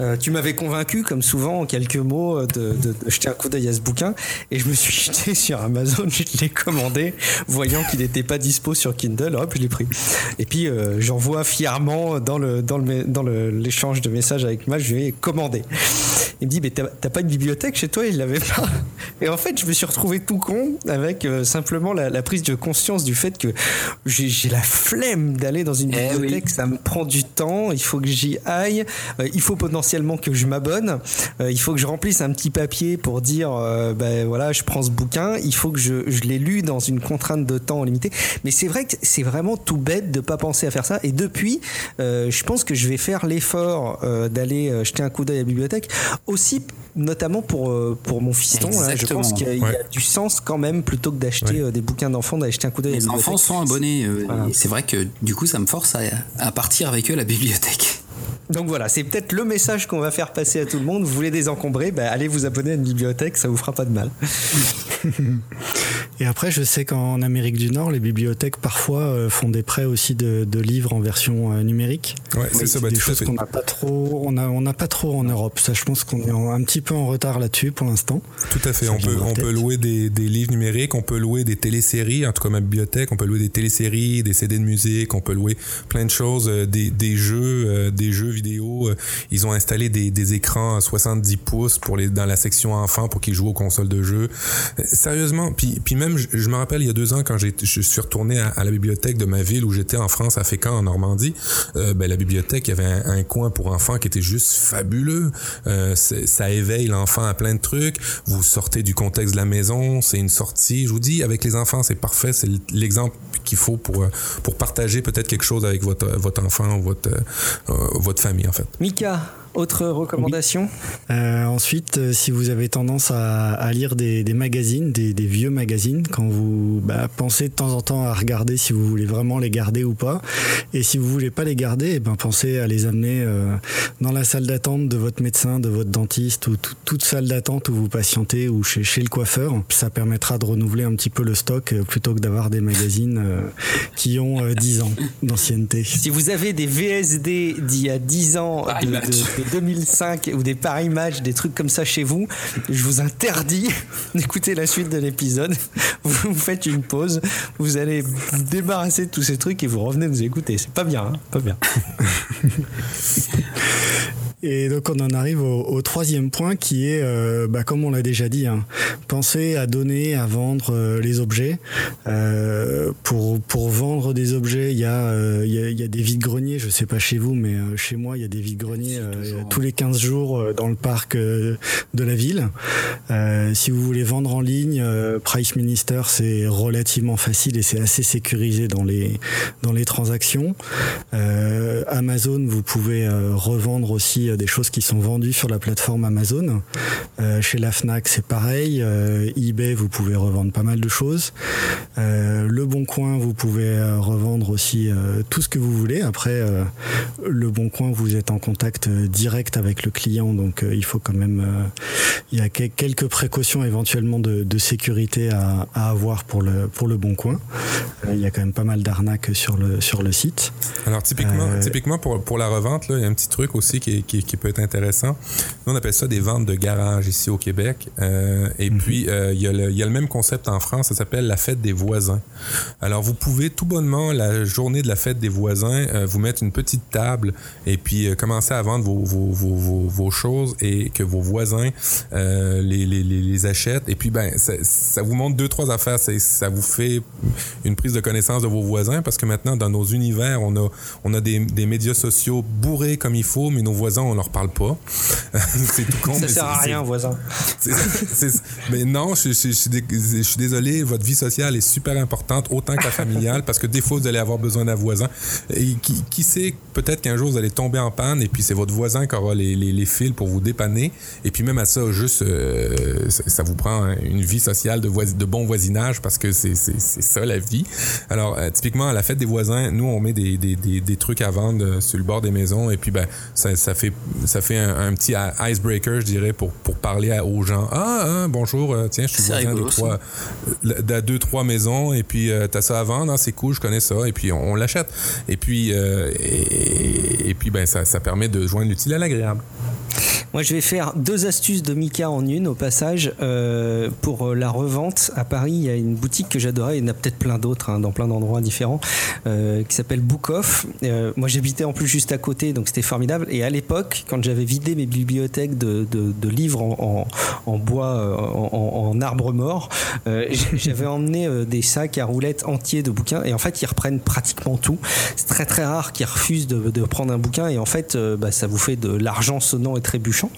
Euh, tu m'avais convaincu, comme souvent, en quelques mots, de, de, de jeter un coup d'œil à ce bouquin. Et je me suis jeté sur Amazon, je l'ai commandé, voyant qu'il n'était pas dispo sur Kindle. Hop, je l'ai pris. Et puis, euh, j'envoie fièrement dans l'échange de messages avec Matt, je lui ai commandé. Il me dit, mais t'as pas une bibliothèque chez toi? Il l'avait pas. Et en fait, je me suis retrouvé tout con avec euh, simplement la, la, prise de conscience du fait que j'ai la flemme d'aller dans une bibliothèque. Eh oui. Ça me prend du temps, il faut que j'y aille, euh, il faut potentiellement que je m'abonne, euh, il faut que je remplisse un petit papier pour dire, ben voilà, je prends ce bouquin, il faut que je, je l'ai lu dans une contrainte de temps limitée. Mais c'est vrai que c'est vraiment tout bête de pas penser à faire ça. Et depuis, je pense que je vais faire l'effort d'aller jeter un coup d'œil à la bibliothèque, aussi notamment pour euh, pour mon fiston. je pense qu'il y, a- y du sens quand même plutôt que d'acheter euh, des bouquins d'enfants, d'aller jeter un coup d'œil Les enfants sont abonnés. euh, Voilà. C'est vrai que du coup, ça me force à, à partir avec eux à la bibliothèque. Donc voilà, c'est peut-être le message qu'on va faire passer à tout le monde. Vous voulez désencombrer, ben, allez vous abonner à une bibliothèque, ça vous fera pas de mal. Et après, je sais qu'en Amérique du Nord, les bibliothèques parfois euh, font des prêts aussi de, de livres en version euh, numérique. Ouais, c'est ça, bah, des choses qu'on n'a pas trop, on a, on n'a pas trop en Europe. Ça, je pense qu'on est en- un petit peu en retard là-dessus pour l'instant. Tout à fait. On peut, on peut louer des, des livres numériques, on peut louer des téléséries, en tout cas ma bibliothèque, on peut louer des téléséries, des CD de musique, on peut louer plein de choses, euh, des, des jeux, euh, des jeux vidéo. euh, Ils ont installé des, des écrans à 70 pouces pour les, dans la section enfants pour qu'ils jouent aux consoles de jeux. Euh, Sérieusement, puis, puis même, je, je me rappelle il y a deux ans quand j'ai, je suis retourné à, à la bibliothèque de ma ville où j'étais en France, à Fécamp, en Normandie. euh, ben, la bibliothèque, il y avait un, un coin pour enfants qui était juste fabuleux. Euh, ça éveille l'enfant à plein de trucs. Vous sortez du contexte de la maison, c'est une sortie. Je vous dis, avec les enfants, c'est parfait. C'est l'exemple qu'il faut pour, euh, pour partager peut-être quelque chose avec votre, votre enfant ou votre, euh, votre Mika, autre recommandation Euh, ensuite, euh, si vous avez tendance à, à lire des, des magazines, des, des vieux magazines, quand vous bah, pensez de temps en temps à regarder si vous voulez vraiment les garder ou pas, et si vous voulez pas les garder, eh ben pensez à les amener euh, dans la salle d'attente de votre médecin, de votre dentiste ou tout- toute salle d'attente où vous patientez ou chez, chez le coiffeur. Ça permettra de renouveler un petit peu le stock plutôt que d'avoir des magazines euh, qui ont euh, 10 ans d'ancienneté. Si vous avez des VSD d'il y a 10 ans, Match. de- de 2005, ou des Paris Match, des trucs comme ça chez vous, je vous interdis d'écouter la suite de l'épisode. Vous, vous faites une pause, vous allez vous débarrasser de tous ces trucs et vous revenez nous écouter. C'est pas bien, hein pas bien. Et donc on en arrive au, au troisième point qui est, euh, bah, comme on l'a déjà dit, hein, penser à donner, à vendre euh, les objets. Euh, pour, pour vendre des objets, il y, a, euh, il y, a, il y a des vides-greniers, je sais pas chez vous, mais euh, chez moi il y a des vides-greniers euh, toujours, tous les 15 jours euh, dans le parc euh, de la ville. Euh, si vous voulez vendre en ligne, euh, Price Minister c'est relativement facile et c'est assez sécurisé dans les, transactions. Euh, Amazon, vous pouvez euh, revendre aussi euh, des choses qui sont vendues sur la plateforme Amazon. Euh, chez la Fnac, c'est pareil. Euh, eBay, vous pouvez revendre pas mal de choses. Euh, le Bon Coin, vous pouvez euh, revendre aussi euh, tout ce que vous voulez. Après, euh, le Bon Coin, vous êtes en contact euh, direct avec le client, donc euh, il faut quand même, euh, il y a que- quelques précautions éventuellement de, de sécurité à, à avoir pour le pour le Bon Coin. Euh, il y a quand même pas mal d'arnaques sur le sur le site. Alors typiquement, typiquement pour, pour la revente, là, il y a un petit truc aussi qui, qui, qui peut être intéressant. Nous, on appelle ça des ventes de garage ici au Québec. Euh, et puis, euh, il, y a le, il y a le même concept en France, ça s'appelle la fête des voisins. Alors, vous pouvez tout bonnement, la journée de la fête des voisins, euh, vous mettre une petite table et puis commencer à vendre vos, vos, vos, vos, vos choses et que vos voisins euh, les, les, les, les achètent. Et puis, ben, ça, ça vous montre deux, trois affaires. Ça vous fait une prise de connaissance de vos voisins parce que maintenant, dans nos univers, on a, on a des, des médias sociaux bourrés comme il faut, mais nos voisins, on leur parle pas. c'est tout con. Ça sert à rien, voisin. mais non, je, je- je suis dé- je suis désolé, votre vie sociale est super importante, autant que la familiale, parce que des fois, vous allez avoir besoin d'un voisin. Et qui, qui sait, peut-être qu'un jour, vous allez tomber en panne, et puis c'est votre voisin qui aura les, les- les fils pour vous dépanner. Et puis même à ça, juste, euh, ça, ça vous prend une vie sociale de, de bon voisinage, parce que c'est ça la vie. Alors, euh, typiquement, à la fête des voisins, nous, on met des, des, des, des trucs à vendre euh, sur le bord des maisons, et puis ben, ça, ça fait, ça fait un, un petit icebreaker, je dirais, pour, pour parler à- aux gens. Ah, hein, bonjour, tiens, je suis voisin de trois, de deux, trois maisons, et puis euh, t'as ça à vendre, Ah, c'est cool, je connais ça, et puis on, on l'achète. Et puis, et, et puis ben, ça, ça permet de joindre l'utile à l'agréable. Moi, je vais faire deux astuces de Mika en une au passage. Euh, pour la revente, à Paris, il y a une boutique que j'adorais. Il y en a peut-être plein d'autres hein, dans plein d'endroits différents euh, qui s'appelle Book Off. Euh, moi, j'habitais en plus juste à côté, donc c'était formidable. Et à l'époque, quand j'avais vidé mes bibliothèques de, livres en, bois, en, arbre mort, j'avais emmené des sacs à roulettes entiers de bouquins. Et en fait, ils reprennent pratiquement tout. C'est très très rare qu'ils refusent de, de, prendre un bouquin. Et en fait, bah, ça vous fait de l'argent sonnant et trébuchant.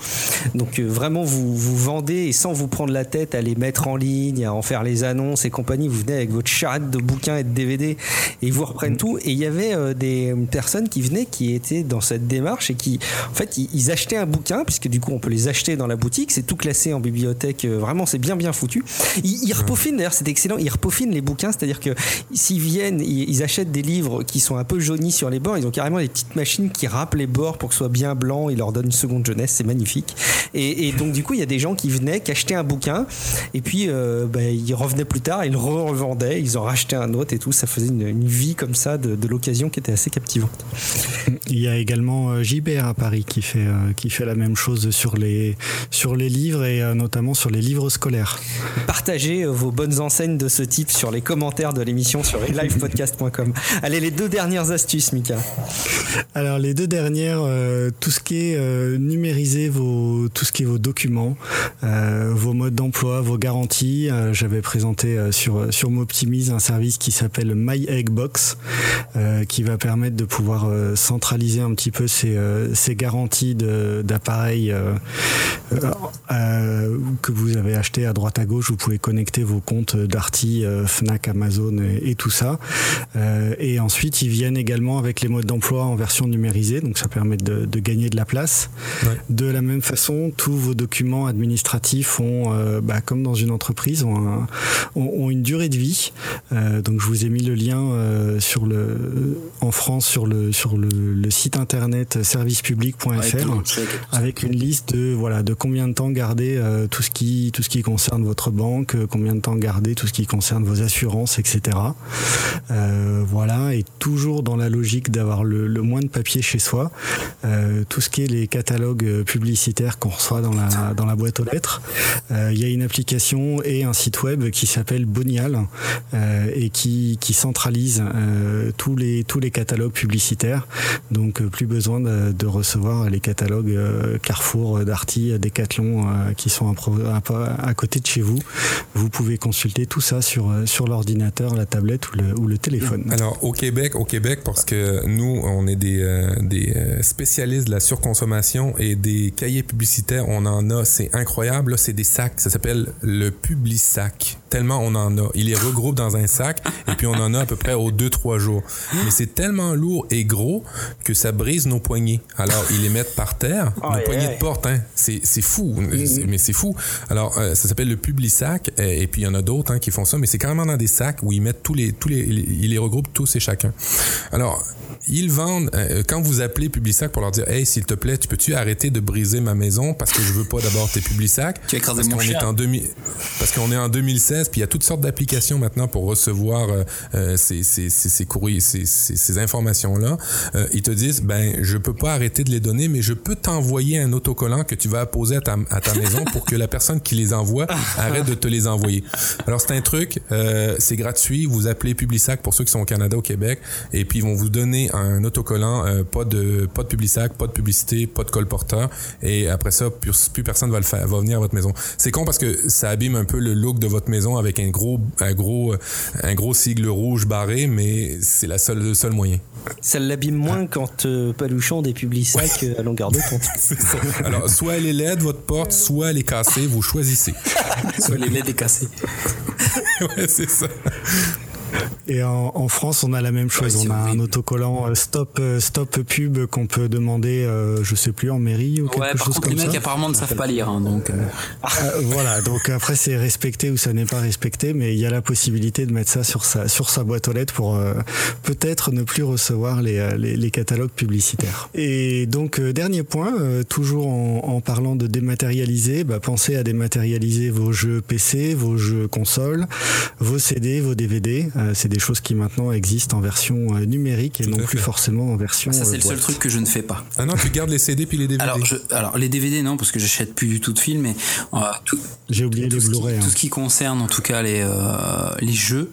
Donc vraiment, vous, vous vendez et sans vous prendre la tête à les mettre en ligne, à en faire les annonces et compagnie, vous venez avec votre charrette de bouquins et de DVD et ils vous reprennent tout. Et il y avait euh, des personnes qui venaient qui étaient dans cette démarche et qui, en fait, ils, achetaient un bouquin, puisque du coup on peut les acheter dans la boutique, c'est tout classé en bibliothèque, euh, vraiment c'est bien bien foutu. Ils, ils repaufinent, d'ailleurs c'est excellent, ils repaufinent les bouquins, c'est-à-dire que s'ils viennent, ils, achètent des livres qui sont un peu jaunis sur les bords, ils ont carrément des petites machines qui râpent les bords pour que ce soit bien blanc, ils leur donnent une seconde jeunesse, c'est magnifique. Et, et, donc du coup il y a des gens qui venaient, qui achetaient un bouquin, et puis euh, bah, ils revenaient plus tard, ils le revendaient, ils en rachetaient un autre et tout, ça faisait une, une vie comme ça de, de l'occasion qui était assez captivante. Il y a également euh, Gibert à Paris qui fait, euh, qui fait la même chose sur les, sur les livres et notamment sur les livres scolaires. Partagez vos bonnes enseignes de ce type sur les commentaires de l'émission sur livepodcast.com. Allez, les deux dernières astuces, Mika. Alors les deux dernières, euh, tout ce qui est euh, numériser vos, tout ce qui est vos documents, euh, vos modes d'emploi, vos garanties. Euh, J'avais présenté sur sur Moptimize un service qui s'appelle My qui va permettre de pouvoir centraliser un petit peu ces, ces garanties d'appareils que vous avez acheté à droite à gauche. Vous pouvez connecter vos comptes Darty, Fnac, Amazon et, tout ça. et ensuite, ils viennent également avec les modes d'emploi en version numérisée, donc ça permet de gagner de la place. Ouais. De la même façon, tous vos documents administratifs ont, euh, bah, comme dans une entreprise, ont, un, ont, ont une durée de vie. Euh, donc je vous ai mis le lien euh, sur le, en France sur le, sur le, le site internet servicepublic.fr ouais, avec une liste de, voilà, de combien de temps garder tout, ce qui, tout ce qui concerne votre banque, combien de temps garder tout ce qui concerne vos assurances, etc. Voilà, et toujours dans la logique d'avoir le, le, moins de papier chez soi, tout ce qui est les catalogues publicitaires qu'on reçoit dans la, dans la boîte aux lettres. Euh, il y a une application et un site web qui s'appelle Bonial euh, et qui, qui centralise euh, tous, les, tous les catalogues publicitaires. Donc plus besoin de, de recevoir les catalogues Carrefour, Darty, Decathlon qui sont à, à, côté de chez vous. Vous pouvez consulter tout ça sur, sur l'ordinateur, la tablette ou le, ou le téléphone. Alors au Québec, au Québec, parce que nous, on est des, euh, des spécialistes de la surconsommation et des cahiers publicitaires, on en a, c'est incroyable. C'est des sacs, ça s'appelle le Publisac. Tellement on en a. Il les regroupe dans un sac et puis on en a à peu près aux 2-3 jours. Mais c'est tellement lourd et gros que ça brise nos poignées. Alors, ils les mettent par terre, oh, nos yeah. poignées de porte, hein. c'est fou, mm -hmm. mais c'est fou. Alors, euh, ça s'appelle le Publisac et, et puis il y en a d'autres hein, qui font ça, mais c'est carrément dans des sacs où ils mettent tous les, tous les, ils les regroupent tous et chacun. Alors, ils vendent, euh, quand vous appelez Publisac pour leur dire, hey, s'il te plaît, tu peux-tu arrêter de briser ma maison parce que je veux pas d'abord tes Publisac? Tu écrases parce mon chien. Est en 2000, parce qu'on est en 2016, puis il y a toutes sortes d'applications maintenant pour recevoir euh, ces, ces, ces, ces courriers, ces, ces, informations-là. Euh, ils te disent, ben, je peux pas arrêter de les donner, mais je peux t'envoyer un autocollant que tu vas apposer à ta, à ta maison pour que la personne qui les envoie arrête de te les envoyer. Alors, c'est un truc, euh, c'est gratuit. Vous appelez Publisac pour ceux qui sont au Canada, au Québec, et puis ils vont vous donner un autocollant, euh, pas de pas de Publisac, pas de publicité, pas de colporteur, et après ça, plus, plus personne va le faire, va venir à votre maison. C'est con parce que ça abîme un peu le look de votre maison avec un gros, un gros, un gros sigle rouge barré, mais c'est la seule, le seul moyen. Ça l'abîme moins ah. quand euh, Paluchon des Publisac ouais. à longueur de compte. Alors, soit elle est laide, votre porte, soit elle est cassée, vous choisissez. soit elle est laide et cassée. ouais, c'est ça. Et en, en, France, on a la même chose. Ouais, on a horrible. un autocollant euh, stop euh, stop pub qu'on peut demander, euh, je sais plus en mairie ou quelque ouais, chose contre, comme les ça. mecs apparemment ne savent pas lire, hein, donc. voilà. Donc après, c'est respecté ou ça n'est pas respecté, mais il y a la possibilité de mettre ça sur sa sur sa boîte aux lettres pour peut-être ne plus recevoir les, les, les, catalogues publicitaires. Et donc dernier point, toujours en, en, parlant de dématérialiser, bah, pensez à dématérialiser vos jeux PC, vos jeux consoles, vos CD, vos DVD Euh, c'est des choses qui maintenant existent en version euh, numérique et Tout non plus fait. forcément en version. Ça, c'est euh, le seul truc que je ne fais pas. Ah non, tu gardes les CD puis les DVD. Alors, je, alors les DVD non parce que j'achète plus du tout de films mais euh, tout, J'ai oublié tout les ce qui- Blu-ray. hein. Tout ce qui concerne en tout cas les euh, les jeux,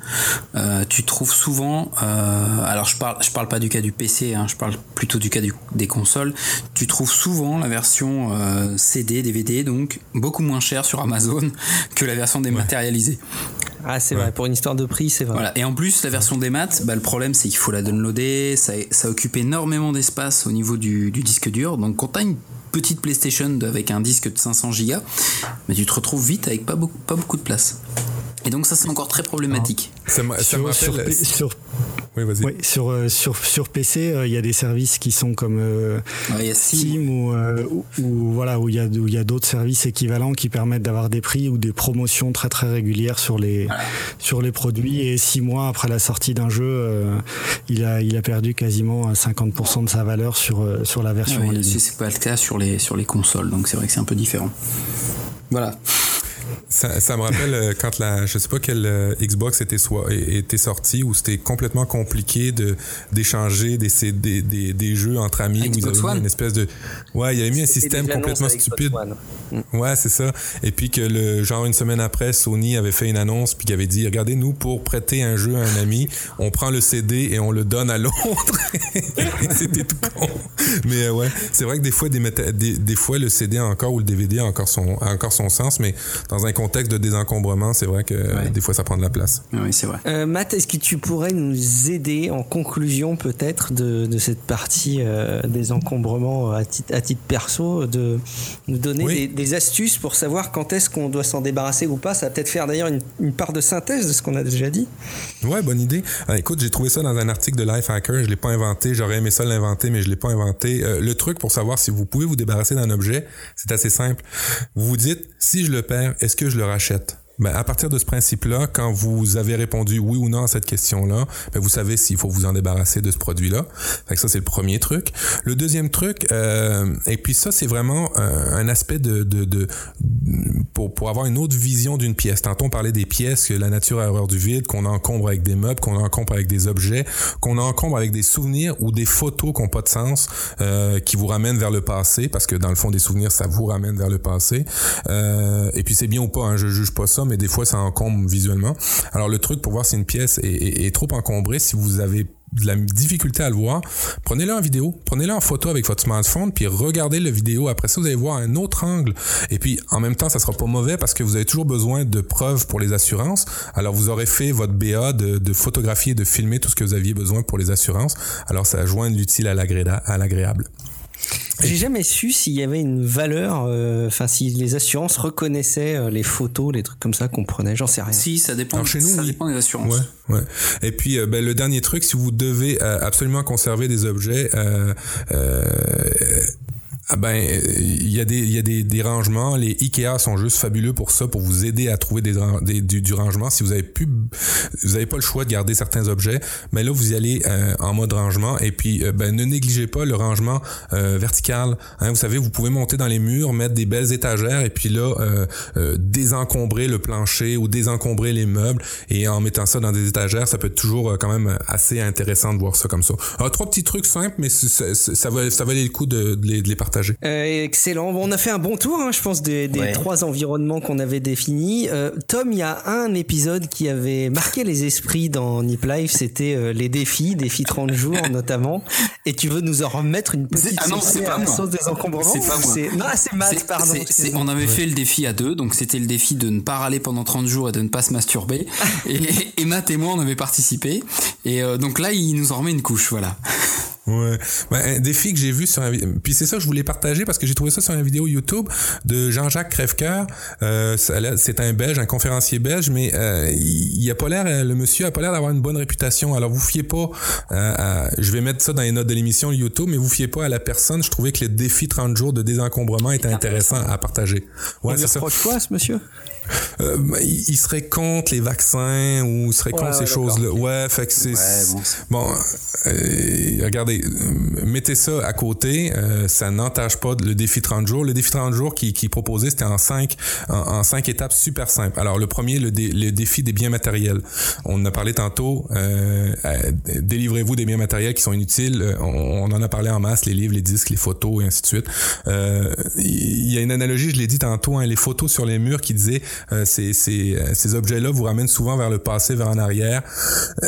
euh, tu trouves souvent. euh, alors je parle je parle pas du cas du PC, hein, je parle plutôt du cas du- des consoles. Tu trouves souvent la version euh, CD, DVD, donc beaucoup moins cher sur Amazon que la version dématérialisée. Ah, c'est Ouais. vrai, pour une histoire de prix, c'est vrai. Voilà. Et en plus, la version des maths, bah, le problème c'est qu'il faut la downloader, ça, ça occupe énormément d'espace au niveau du, du disque dur. Donc quand tu as une petite PlayStation avec un disque de 500 Go, bah, tu te retrouves vite avec pas beaucoup, pas beaucoup de place. Et donc ça c'est encore très problématique. Ça, m'a- ça Sur, me sur, rappelle. Sur, Oui, vas-y. oui, sur, sur, sur PC, euh, il y a des services qui sont comme euh, Ouais, il y a Steam. Ou, euh, ou- ou voilà où il y a où il y a d'autres services équivalents qui permettent d'avoir des prix ou des promotions très très régulières sur les sur les produits et six mois après la sortie d'un jeu, euh, il a il a perdu quasiment 50% de sa valeur sur sur la version Ouais, en ligne. c'est pas le cas sur les, sur les consoles, donc c'est vrai que c'est un peu différent. Voilà. Ça, ça me rappelle euh, quand la, je sais pas quelle euh, Xbox était, soit, était sortie où c'était complètement compliqué de d'échanger des, CD des, des jeux entre amis. où ils avaient mis une espèce de, ouais, il y avait mis un système des complètement stupide. One. Ouais, c'est ça. Et puis que le genre une semaine après, Sony avait fait une annonce puis qui avait dit regardez nous pour prêter un jeu à un ami, on prend le CD et on le donne à l'autre. C'était tout con. Mais euh, ouais, c'est vrai que des fois des, des, des fois le CD a encore ou le DVD a encore son a encore son sens, mais dans un contexte de désencombrement, c'est vrai que euh, Ouais. des fois ça prend de la place. Oui, c'est vrai. Euh, Matt, est-ce que tu pourrais nous aider en conclusion peut-être de, de cette partie euh, des encombrements à titre, à titre perso, de nous donner Oui. des, des astuces pour savoir quand est-ce qu'on doit s'en débarrasser ou pas? Ça va peut-être faire d'ailleurs une, une part de synthèse de ce qu'on a déjà dit. Ouais, bonne idée. Euh, écoute, j'ai trouvé ça dans un article de Lifehacker. Je l'ai pas inventé. J'aurais aimé ça l'inventer, mais je l'ai pas inventé. Euh, le truc pour savoir si vous pouvez vous débarrasser d'un objet, c'est assez simple. Vous vous dites, si je le perds, est-ce que je le rachète? Ben, à partir de ce principe-là, quand vous avez répondu oui ou non à cette question-là, ben, vous savez s'il faut vous en débarrasser de ce produit-là. Fait que ça, c'est le premier truc. Le deuxième truc, euh, et puis ça, c'est vraiment euh, un aspect de, de, de pour, pour avoir une autre vision d'une pièce. Tantôt, on parlait des pièces que la nature a horreur du vide, qu'on encombre avec des meubles, qu'on encombre avec des objets, qu'on encombre avec des souvenirs ou des photos qui n'ont pas de sens, euh, qui vous ramènent vers le passé, parce que dans le fond, des souvenirs, ça vous ramène vers le passé. Euh, et puis c'est bien ou pas, hein, je juge pas ça, mais des fois, ça encombre visuellement. Alors le truc pour voir si une pièce est, trop encombrée, si vous avez de la difficulté à le voir, prenez-le en vidéo, prenez-le en photo avec votre smartphone, puis regardez la vidéo. Après ça, vous allez voir un autre angle. Et puis, en même temps, ça sera pas mauvais parce que vous avez toujours besoin de preuves pour les assurances. Alors, vous aurez fait votre BA de, de photographier de filmer tout ce que vous aviez besoin pour les assurances. Alors, ça joint l'utile à l'agréable. J'ai jamais su s'il y avait une valeur, euh, enfin si les assurances reconnaissaient euh, les photos, les trucs comme ça qu'on prenait, j'en sais rien. Si, ça dépend, Alors, chez nous, ça oui. dépend des assurances. Ouais, ouais. Et puis, euh, ben, le dernier truc, si vous devez euh, absolument conserver des objets, euh, euh, ah ben, euh, il y a, des, y a des, des rangements. Les Ikea sont juste fabuleux pour ça, pour vous aider à trouver des, des- du, du rangement. Si vous avez plus, vous avez pas le choix de garder certains objets, mais là vous y allez euh, en mode rangement. Et puis, euh, ben, ne négligez pas le rangement euh, vertical. Hein, vous savez, vous pouvez monter dans les murs, mettre des belles étagères, et puis là euh, désencombrer le plancher ou désencombrer les meubles. Et en mettant ça dans des étagères, ça peut être toujours quand même assez intéressant de voir ça comme ça. Alors, trois petits trucs simples, mais c'est- c'est- ça, va, ça valait le coup de, de les, de les partager. Euh, excellent. Bon, on a fait un bon tour, hein, je pense, des, des Ouais. trois environnements qu'on avait définis. Euh, Tom, il y a un épisode qui avait marqué les esprits dans Nip Life, c'était euh, les défis, défis 30 jours notamment. Et tu veux nous en remettre une petite Ah non, c'est pas moi. sauce des encombrements C'est pas moi. c'est- Non, c'est Matt, C'est- pardon. c'est- c'est- excuse-moi. on avait fait le défi à deux, donc c'était le défi de ne pas râler pendant 30 jours et de ne pas se masturber. et, et Matt et moi, on avait participé. Et euh, donc là, il nous en remet une couche, voilà. Ouais. Ben, un défi que j'ai vu sur un puis c'est ça que je voulais partager parce que j'ai trouvé ça sur une vidéo YouTube de Jean-Jacques Crèvecoeur. Euh, c'est un belge, un conférencier belge, mais euh, il, a pas l'air, euh, le monsieur a pas l'air d'avoir une bonne réputation. Alors vous fiez pas, à- à- je vais mettre ça dans les notes de l'émission YouTube, mais vous fiez pas à la personne. Je trouvais que le défi 30 jours de désencombrement était intéressant à partager. on Ouais, lui ça. quoi, ce monsieur? Euh, il, serait contre les vaccins ou il serait contre Ouais, ces ouais, choses-là. Ouais, fait que c'est. Ouais, bon, euh, regardez, euh, mettez ça à côté. euh, ça n'entache pas le défi 30 jours. Le défi 30 jours qui, qui proposait, c'était en cinq, en, en cinq étapes super simples. Alors, le premier, le, dé- le défi des biens matériels. On en a parlé tantôt. Euh, délivrez-vous des biens matériels qui sont inutiles. Euh, On, on en a parlé en masse, les livres, les disques, les photos et ainsi de suite. Euh, Il y a une analogie, je l'ai dit tantôt, hein, les photos sur les murs qui disaient euh, ces, ces, euh, ces objets-là vous ramènent souvent vers le passé, vers en arrière. Euh,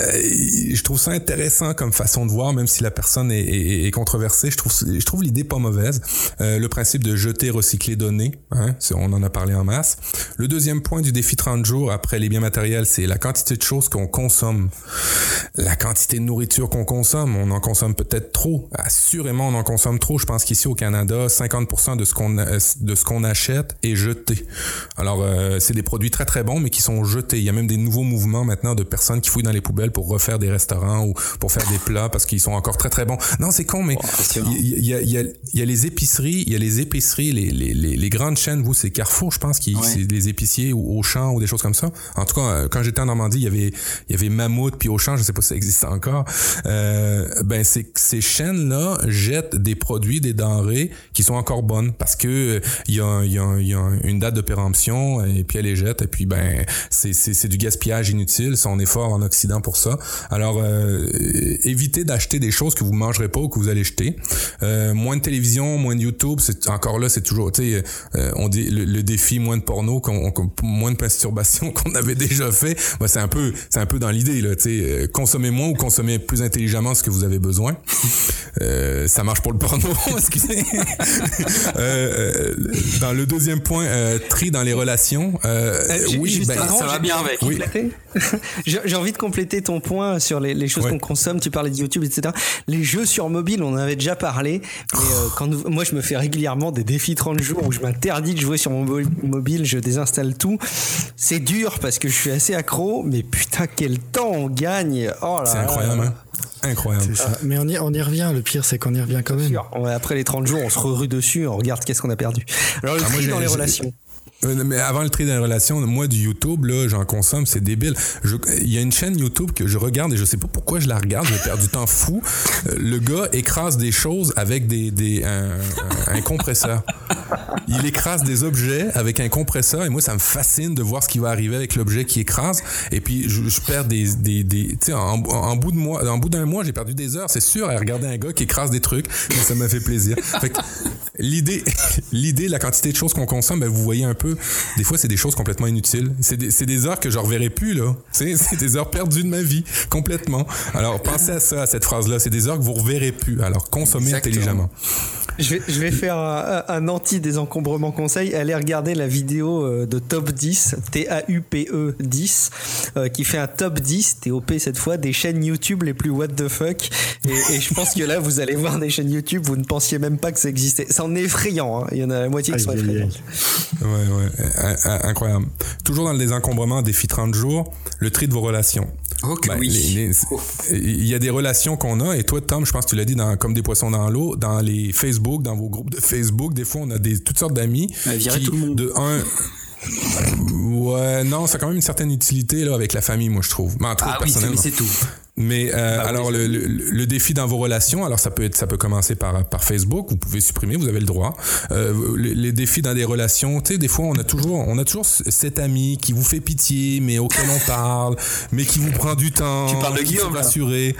je trouve ça intéressant comme façon de voir, même si la personne est, est- est controversée. Je trouve, je trouve l'idée pas mauvaise. Euh, le principe de jeter, recycler, donner, hein, on en a parlé en masse. Le deuxième point du défi 30 jours après les biens matériels, c'est la quantité de choses qu'on consomme. La quantité de nourriture qu'on consomme, on en consomme peut-être trop. Assurément, on en consomme trop. Je pense qu'ici au Canada, 50% de ce qu'on a- de ce qu'on achète est jeté. Alors, euh, c'est des produits très très bons, mais qui sont jetés. Il y a même des nouveaux mouvements maintenant de personnes qui fouillent dans les poubelles pour refaire des restaurants ou pour faire des plats parce qu'ils sont encore très très bons. Non, c'est con, mais il y, y a, il y, a, y a les épiceries, il y a les épiceries, les, les, les, les grandes chaînes. Vous, c'est Carrefour, je pense, qui Ouais. c'est des épiciers ou Auchan ou des choses comme ça. En tout cas, euh, quand j'étais en Normandie, il y avait il y avait Mammouth puis Auchan, je sais pas si ça existe encore. Euh, ben c'est ces chaînes là jettent des produits, des denrées qui sont encore bonnes parce que euh, il y a, il y a, il y a une date de péremption et puis elle les jette et puis ben c'est du gaspillage inutile. Ça, on est fort en Occident pour ça. Alors euh, évitez d'acheter des choses que vous mangerez pas ou que vous allez jeter. Euh, moins de télévision, moins de YouTube, c'est encore là, c'est toujours, tu sais, euh, on dit le, défi moins de porno, moins de masturbation qu'on avait déjà fait. Ben, c'est un peu, c'est un peu dans l'idée là, tu sais, euh, consommer moins ou consommer plus intelligemment ce que vous avez besoin. Euh, ça marche pour le porno, excusez. Euh, dans le deuxième point, tri dans les relations. Euh, j'ai- oui, ben, avant, ça va bien avec. Oui. J'ai envie de compléter ton point sur les, les choses Ouais. qu'on consomme. Tu parlais de YouTube, etc. Les jeux sur mobile, on en avait déjà parlé. Mais euh, quand nous- moi, je me fais régulièrement des défis 30 jours où je m'interdis de jouer sur mon mo- mobile, je désinstalle tout. C'est dur parce que je suis assez accro, mais putain, quel temps on gagne. Oh là c'est incroyable, hein? Incroyable. Ça. Mais on y, on y revient. Le pire, c'est qu'on y revient quand même. Sûr. Après les 30 jours, on se rue dessus, on regarde qu'est-ce qu'on a perdu. Alors le Ah, moi, j'ai- dans les relations. Euh, mais avant le tri dans les relations, moi du YouTube, là, j'en consomme, c'est débile. Il y a une chaîne YouTube que je regarde et je sais pas pourquoi je la regarde, je perds du temps fou. Euh, le gars écrase des choses avec des, un, compresseur. Il écrase des objets avec un compresseur et moi ça me fascine de voir ce qui va arriver avec l'objet qui écrase. Et puis je, perds des, des, tu sais, en, bout en bout d'un mois, j'ai perdu des heures, c'est sûr, à regarder un gars qui écrase des trucs. Mais ça m'a fait plaisir. L'idée, l'idée, la quantité de choses qu'on consomme, ben, vous voyez un peu, des fois c'est des choses complètement inutiles. C'est des, c'est des heures que je reverrai plus là. C'est des heures perdues de ma vie complètement. Alors pensez à ça, à cette phrase-là. C'est des heures que vous reverrez plus. Alors consommez Exactement. intelligemment. Je vais, je vais faire un, un anti-désencombrement conseil. Allez regarder la vidéo euh, de Top 10, T-A-U-P-E 10, euh, qui fait un top 10, T-O-P cette fois, des chaînes YouTube les plus what the fuck. Et, et je pense que là, vous allez voir des chaînes YouTube, vous ne pensiez même pas que ça existait. C'est en effrayant, hein. il y en a la moitié qui sont effrayantes. aïe. Ouais, ouais, incroyable. Toujours dans le désencombrement, défi 30 jours, le tri de vos relations. Ok, Ben, oui. Il y a des relations qu'on a, et toi, Tom, je pense que tu l'as dit dans, comme des poissons dans l'eau, dans les Facebook, dans vos groupes de Facebook, des fois, on a des, toutes sortes d'amis. Virer qui, tout le monde. De un. Ouais, non, ça a quand même une certaine utilité là, avec la famille, moi, je trouve. Mais en tout cas, Ah oui, c'est tout. Mais euh, Bah oui, alors le, le, le défi dans vos relations, alors ça peut être, ça peut commencer par par Facebook. Vous pouvez supprimer, vous avez le droit. Euh, les, les défis dans des relations, tu sais, des fois on a toujours, on a toujours cet ami qui vous fait pitié, mais auquel on parle, mais qui vous prend du temps. Tu parles de Guillaume, là. rassurer.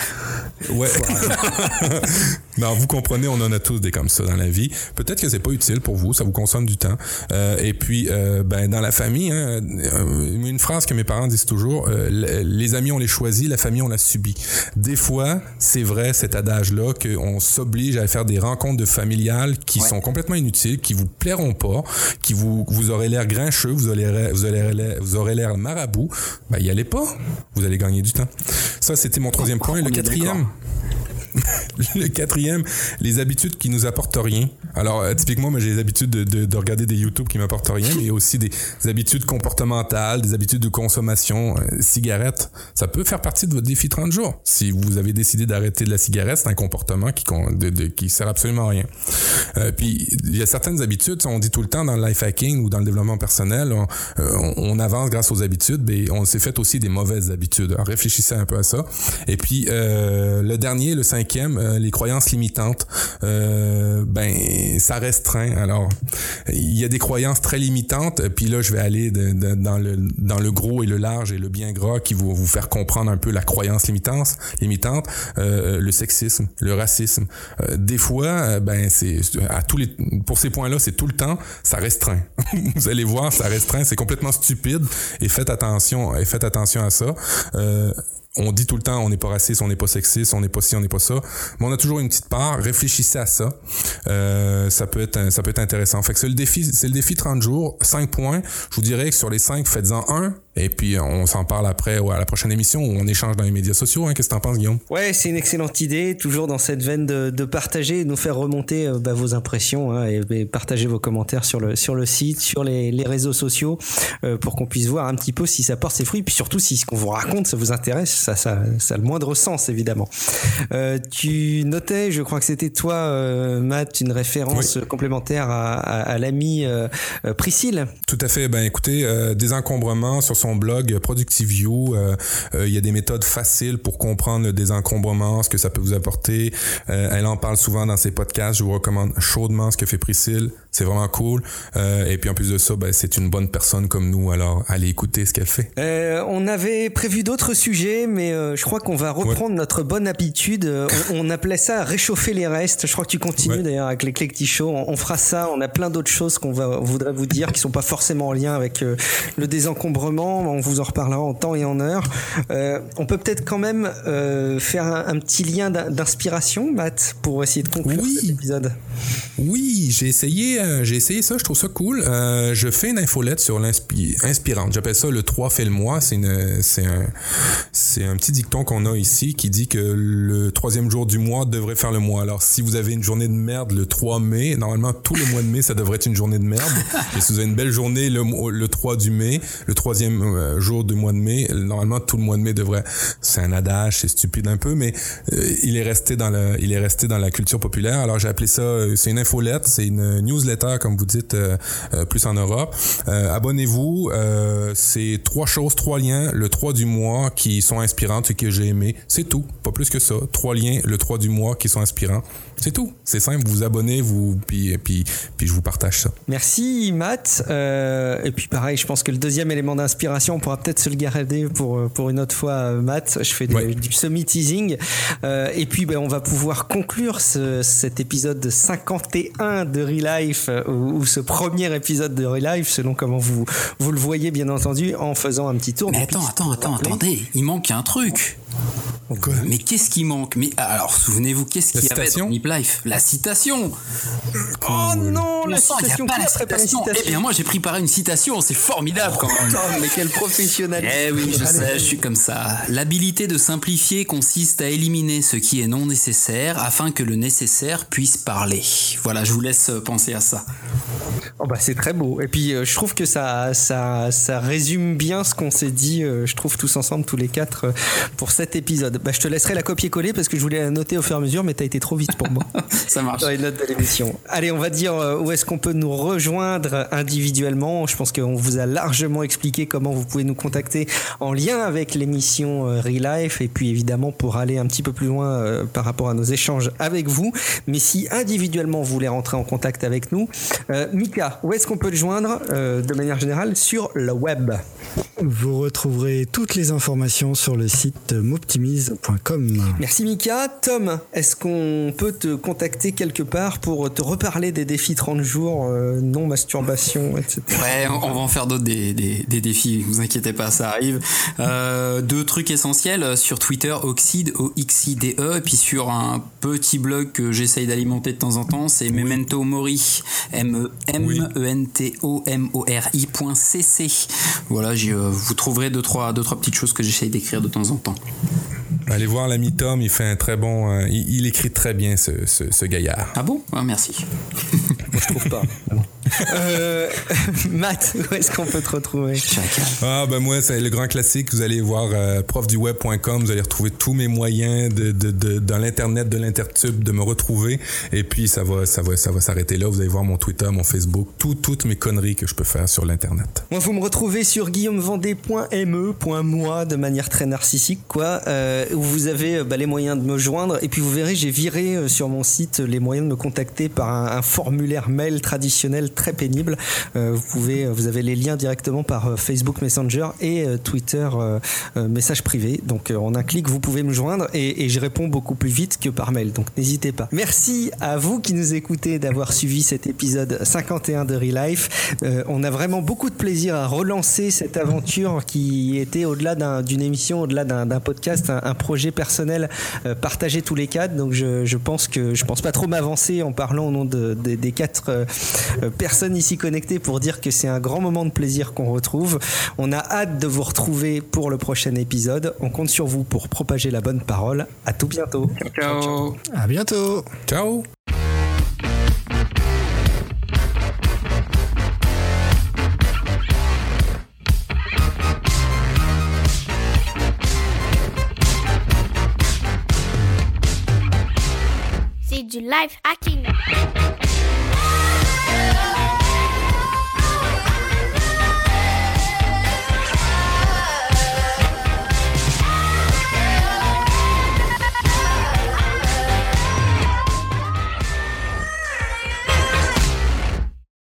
Ouais. non, vous comprenez, on en a tous des comme ça dans la vie. Peut-être que c'est pas utile pour vous, ça vous consomme du temps. Euh, et puis, euh, ben dans la famille, hein, euh, une phrase que mes parents disent toujours euh, les amis on les choisit, la famille on la subit. Des fois, c'est vrai cet adage-là qu'on s'oblige à faire des rencontres de familiales qui sont complètement inutiles, qui vous plairont pas, qui vous vous aurez l'air grincheux, vous aurez l'air- vous aurez l'air- vous aurez l'air marabout. Ben y allez pas, vous allez gagner du temps. Ça c'était mon troisième point. Le on est quatrième. Le quatrième, les habitudes qui nous apportent rien. Alors, euh, typiquement, moi, j'ai les habitudes de, de, de, regarder des YouTube qui m'apportent rien, mais aussi des, des, habitudes comportementales, des habitudes de consommation. Euh, cigarette, ça peut faire partie de votre défi 30 jours. Si vous avez décidé d'arrêter de la cigarette, c'est un comportement qui, de, qui sert absolument à rien. Euh, puis, il y a certaines habitudes, on dit tout le temps dans le life hacking ou dans le développement personnel, on, on avance grâce aux habitudes, mais on s'est fait aussi des mauvaises habitudes. Réfléchissez un peu à ça. Et puis, euh, le dernier, le cinquième, euh, les croyances limitantes, euh, ben ça restreint. Alors, il y a des croyances très limitantes, puis là, je vais aller dans le dans le gros et le large et le bien gras qui vont vous faire comprendre un peu la croyance limitante, limitante, euh, le sexisme, le racisme. Euh, des fois, ben c'est à tous les pour ces points-là, c'est tout le temps, ça restreint. vous allez voir, ça restreint, c'est complètement stupide et faites attention et faites attention à ça. On dit tout le temps on n'est pas raciste, on n'est pas sexiste, on n'est pas ci, on n'est pas ça. Mais on a toujours une petite part. Réfléchissez à ça. Euh, ça peut être ça peut être intéressant. Fait que c'est le défi, c'est le défi 30 jours, 5 points. Je vous dirais que sur les 5, faites-en un. Et puis on s'en parle après ouais, à la prochaine émission où on échange dans les médias sociaux. Hein. Qu'est-ce que t'en penses, Guillaume? Ouais, c'est une excellente idée. Toujours dans cette veine de, de partager, de nous faire remonter euh, bah, vos impressions hein, et, et, partager vos commentaires sur le sur le site, sur les, les réseaux sociaux, euh, pour qu'on puisse voir un petit peu si ça porte ses fruits, puis surtout si ce qu'on vous raconte ça vous intéresse. Ça, ça, ça a le moindre sens évidemment. Euh, tu notais, je crois que c'était toi, euh, Matt, une référence oui. complémentaire à, à, à l'ami euh, Priscille? Tout à fait. Ben écoutez, euh, désencombrement sur son blog Productiveview, euh, il y a des méthodes faciles pour comprendre le désencombrement, ce que ça peut vous apporter. elle en parle souvent dans ses podcasts. Je vous recommande chaudement ce que fait Priscille. C'est vraiment cool. et puis en plus de ça, ben, c'est une bonne personne comme nous. Alors allez écouter ce qu'elle fait. on avait prévu d'autres sujets, mais je crois qu'on va reprendre ouais. notre bonne habitude. On, on, appelait ça réchauffer les restes. Je crois que tu continues ouais. d'ailleurs avec les Show. On, on, fera ça. On a plein d'autres choses qu'on va, voudrait vous dire qui sont pas forcément en lien avec euh, le désencombrement. On vous en reparlera en temps et en heure. Euh, on peut peut-être quand même euh, faire un, un, petit lien d'inspiration, Matt, pour essayer de conclure oui. cet épisode. Oui, j'ai essayé, euh, j'ai essayé ça. Je trouve ça cool. Euh, je fais une infolette sur l'inspirante. J'appelle ça le 3 fait le mois. C'est un, un petit dicton qu'on a ici qui dit que le troisième jour du mois devrait faire le mois. Alors, si vous avez une journée de merde le 3 mai, normalement, tout le mois de mai, ça devrait être une journée de merde. Et si vous avez une belle journée le, le 3 du mai, le troisième euh, jour du mois de mai, normalement, tout le mois de mai devrait... C'est un adage, c'est stupide un peu, mais il est resté dans le, il est resté dans la culture populaire. Alors, j'ai appelé ça, c'est une infolette, c'est une newsletter, comme vous dites, euh, plus en Europe. Abonnez-vous. c'est trois choses, trois liens, le 3 du mois qui sont inspirantes et que j'ai aimé. C'est tout, pas plus que ça. Trois liens, le 3 du mois qui sont inspirants. C'est tout. C'est simple. Vous vous abonnez, vous puis puis puis je vous partage ça. Merci Matt. Euh, et puis pareil, je pense que le deuxième élément d'inspiration, on pourra peut-être se le garder pour pour une autre fois, Matt. Je fais des, ouais. du semi teasing. Euh, et puis ben, on va pouvoir conclure ce, cet épisode 51 de Relife ou, ou, ce premier épisode de Relife, selon comment vous vous le voyez bien entendu, en faisant un petit tour. Mais attends, attends, attends, attendez. Il manque un truc. Quoi mais qu'est-ce qui manque? Mais alors, souvenez-vous, qu'est-ce qu'il y avait dans Nip Life? La citation. Oh non, la sang, citation. Pas la citation. Eh bien, moi, j'ai préparé une citation. C'est formidable quand même. Oh, mais quel professionnel. Eh oui, je sais, je suis comme ça. L'habilité de simplifier consiste à éliminer ce qui est non nécessaire afin que le nécessaire puisse parler. Voilà, je vous laisse penser à ça. Oh bah c'est très beau. Et puis euh, je trouve que ça, ça, ça résume bien ce qu'on s'est dit, euh, je trouve tous ensemble, tous les quatre, euh, pour cet épisode. Bah, je te laisserai la copier-coller parce que je voulais la noter au fur et à mesure, mais t'as été trop vite pour moi. ça marche. Dans les notes de l'émission. Allez, on va dire où est-ce qu'on peut nous rejoindre individuellement? Je pense qu'on vous a largement expliqué comment vous pouvez nous contacter en lien avec l'émission Relife et puis évidemment pour aller un petit peu plus loin par rapport à nos échanges avec vous. Mais si individuellement vous voulez rentrer en contact avec nous, euh, Mika, où est-ce qu'on peut le joindre euh, de manière générale sur le web? Vous retrouverez toutes les informations sur le site moptimise.com. Merci Mika. Tom, est-ce qu'on peut te contacter quelque part pour te reparler des défis 30 jours, euh, non-masturbation, etc. Ouais, on va en faire d'autres des, des, des, défis, vous inquiétez pas, ça arrive. Euh, deux trucs essentiels sur Twitter, Oxide, O-X-I-D-E, et puis sur un petit blog que j'essaye d'alimenter de temps en temps, c'est Memento Mori, M-E-M-E-N-T-O-M-O-R-I.cc. Voilà, euh, vous trouverez deux trois, deux, trois petites choses que j'essaye d'écrire de temps en temps. Allez voir l'ami Tom, il fait un très bon. euh, il, il écrit très bien ce, ce, ce gaillard. Ah bon? Ah, Merci. Moi, je trouve pas. Euh, Matt, où est-ce qu'on peut te retrouver? Chacal. Ah ben moi c'est le grand classique. Vous allez voir euh, profduweb.com. Vous allez retrouver tous mes moyens de, de, de dans l'internet, de l'intertube, de me retrouver. Et puis ça va ça va ça va s'arrêter là. Vous allez voir mon Twitter, mon Facebook, tout, toutes mes conneries que je peux faire sur l'internet. Moi, vous me retrouvez sur guillaumevendée.me.moi de manière très narcissique, quoi, euh, vous avez euh, bah, les moyens de me joindre. Et puis vous verrez, j'ai viré euh, sur mon site les moyens de me contacter par un, formulaire mail traditionnel très pénible. Euh, vous pouvez, vous avez les liens directement par euh, Facebook Messenger et euh, Twitter euh, euh, message privé. Donc euh, en un clic, vous pouvez me joindre et, et je réponds beaucoup plus vite que par mail. Donc n'hésitez pas. Merci à vous qui nous écoutez d'avoir suivi cet épisode 51 de Relife. Euh, on a vraiment beaucoup de plaisir à relancer cette aventure qui était au-delà d'un- d'une émission, au-delà d'un d'un podcast, un, un projet personnel euh, partagé tous les quatre. Donc je, je pense que je pense pas trop m'avancer en parlant au nom de- de- des quatre euh, euh, personnes ici connectées pour dire que c'est un grand moment de plaisir qu'on retrouve. On a hâte de vous retrouver pour le prochain épisode. On compte sur vous pour propager la bonne parole. À tout bientôt. Ciao. À bientôt. Ciao. C'est du life hacking.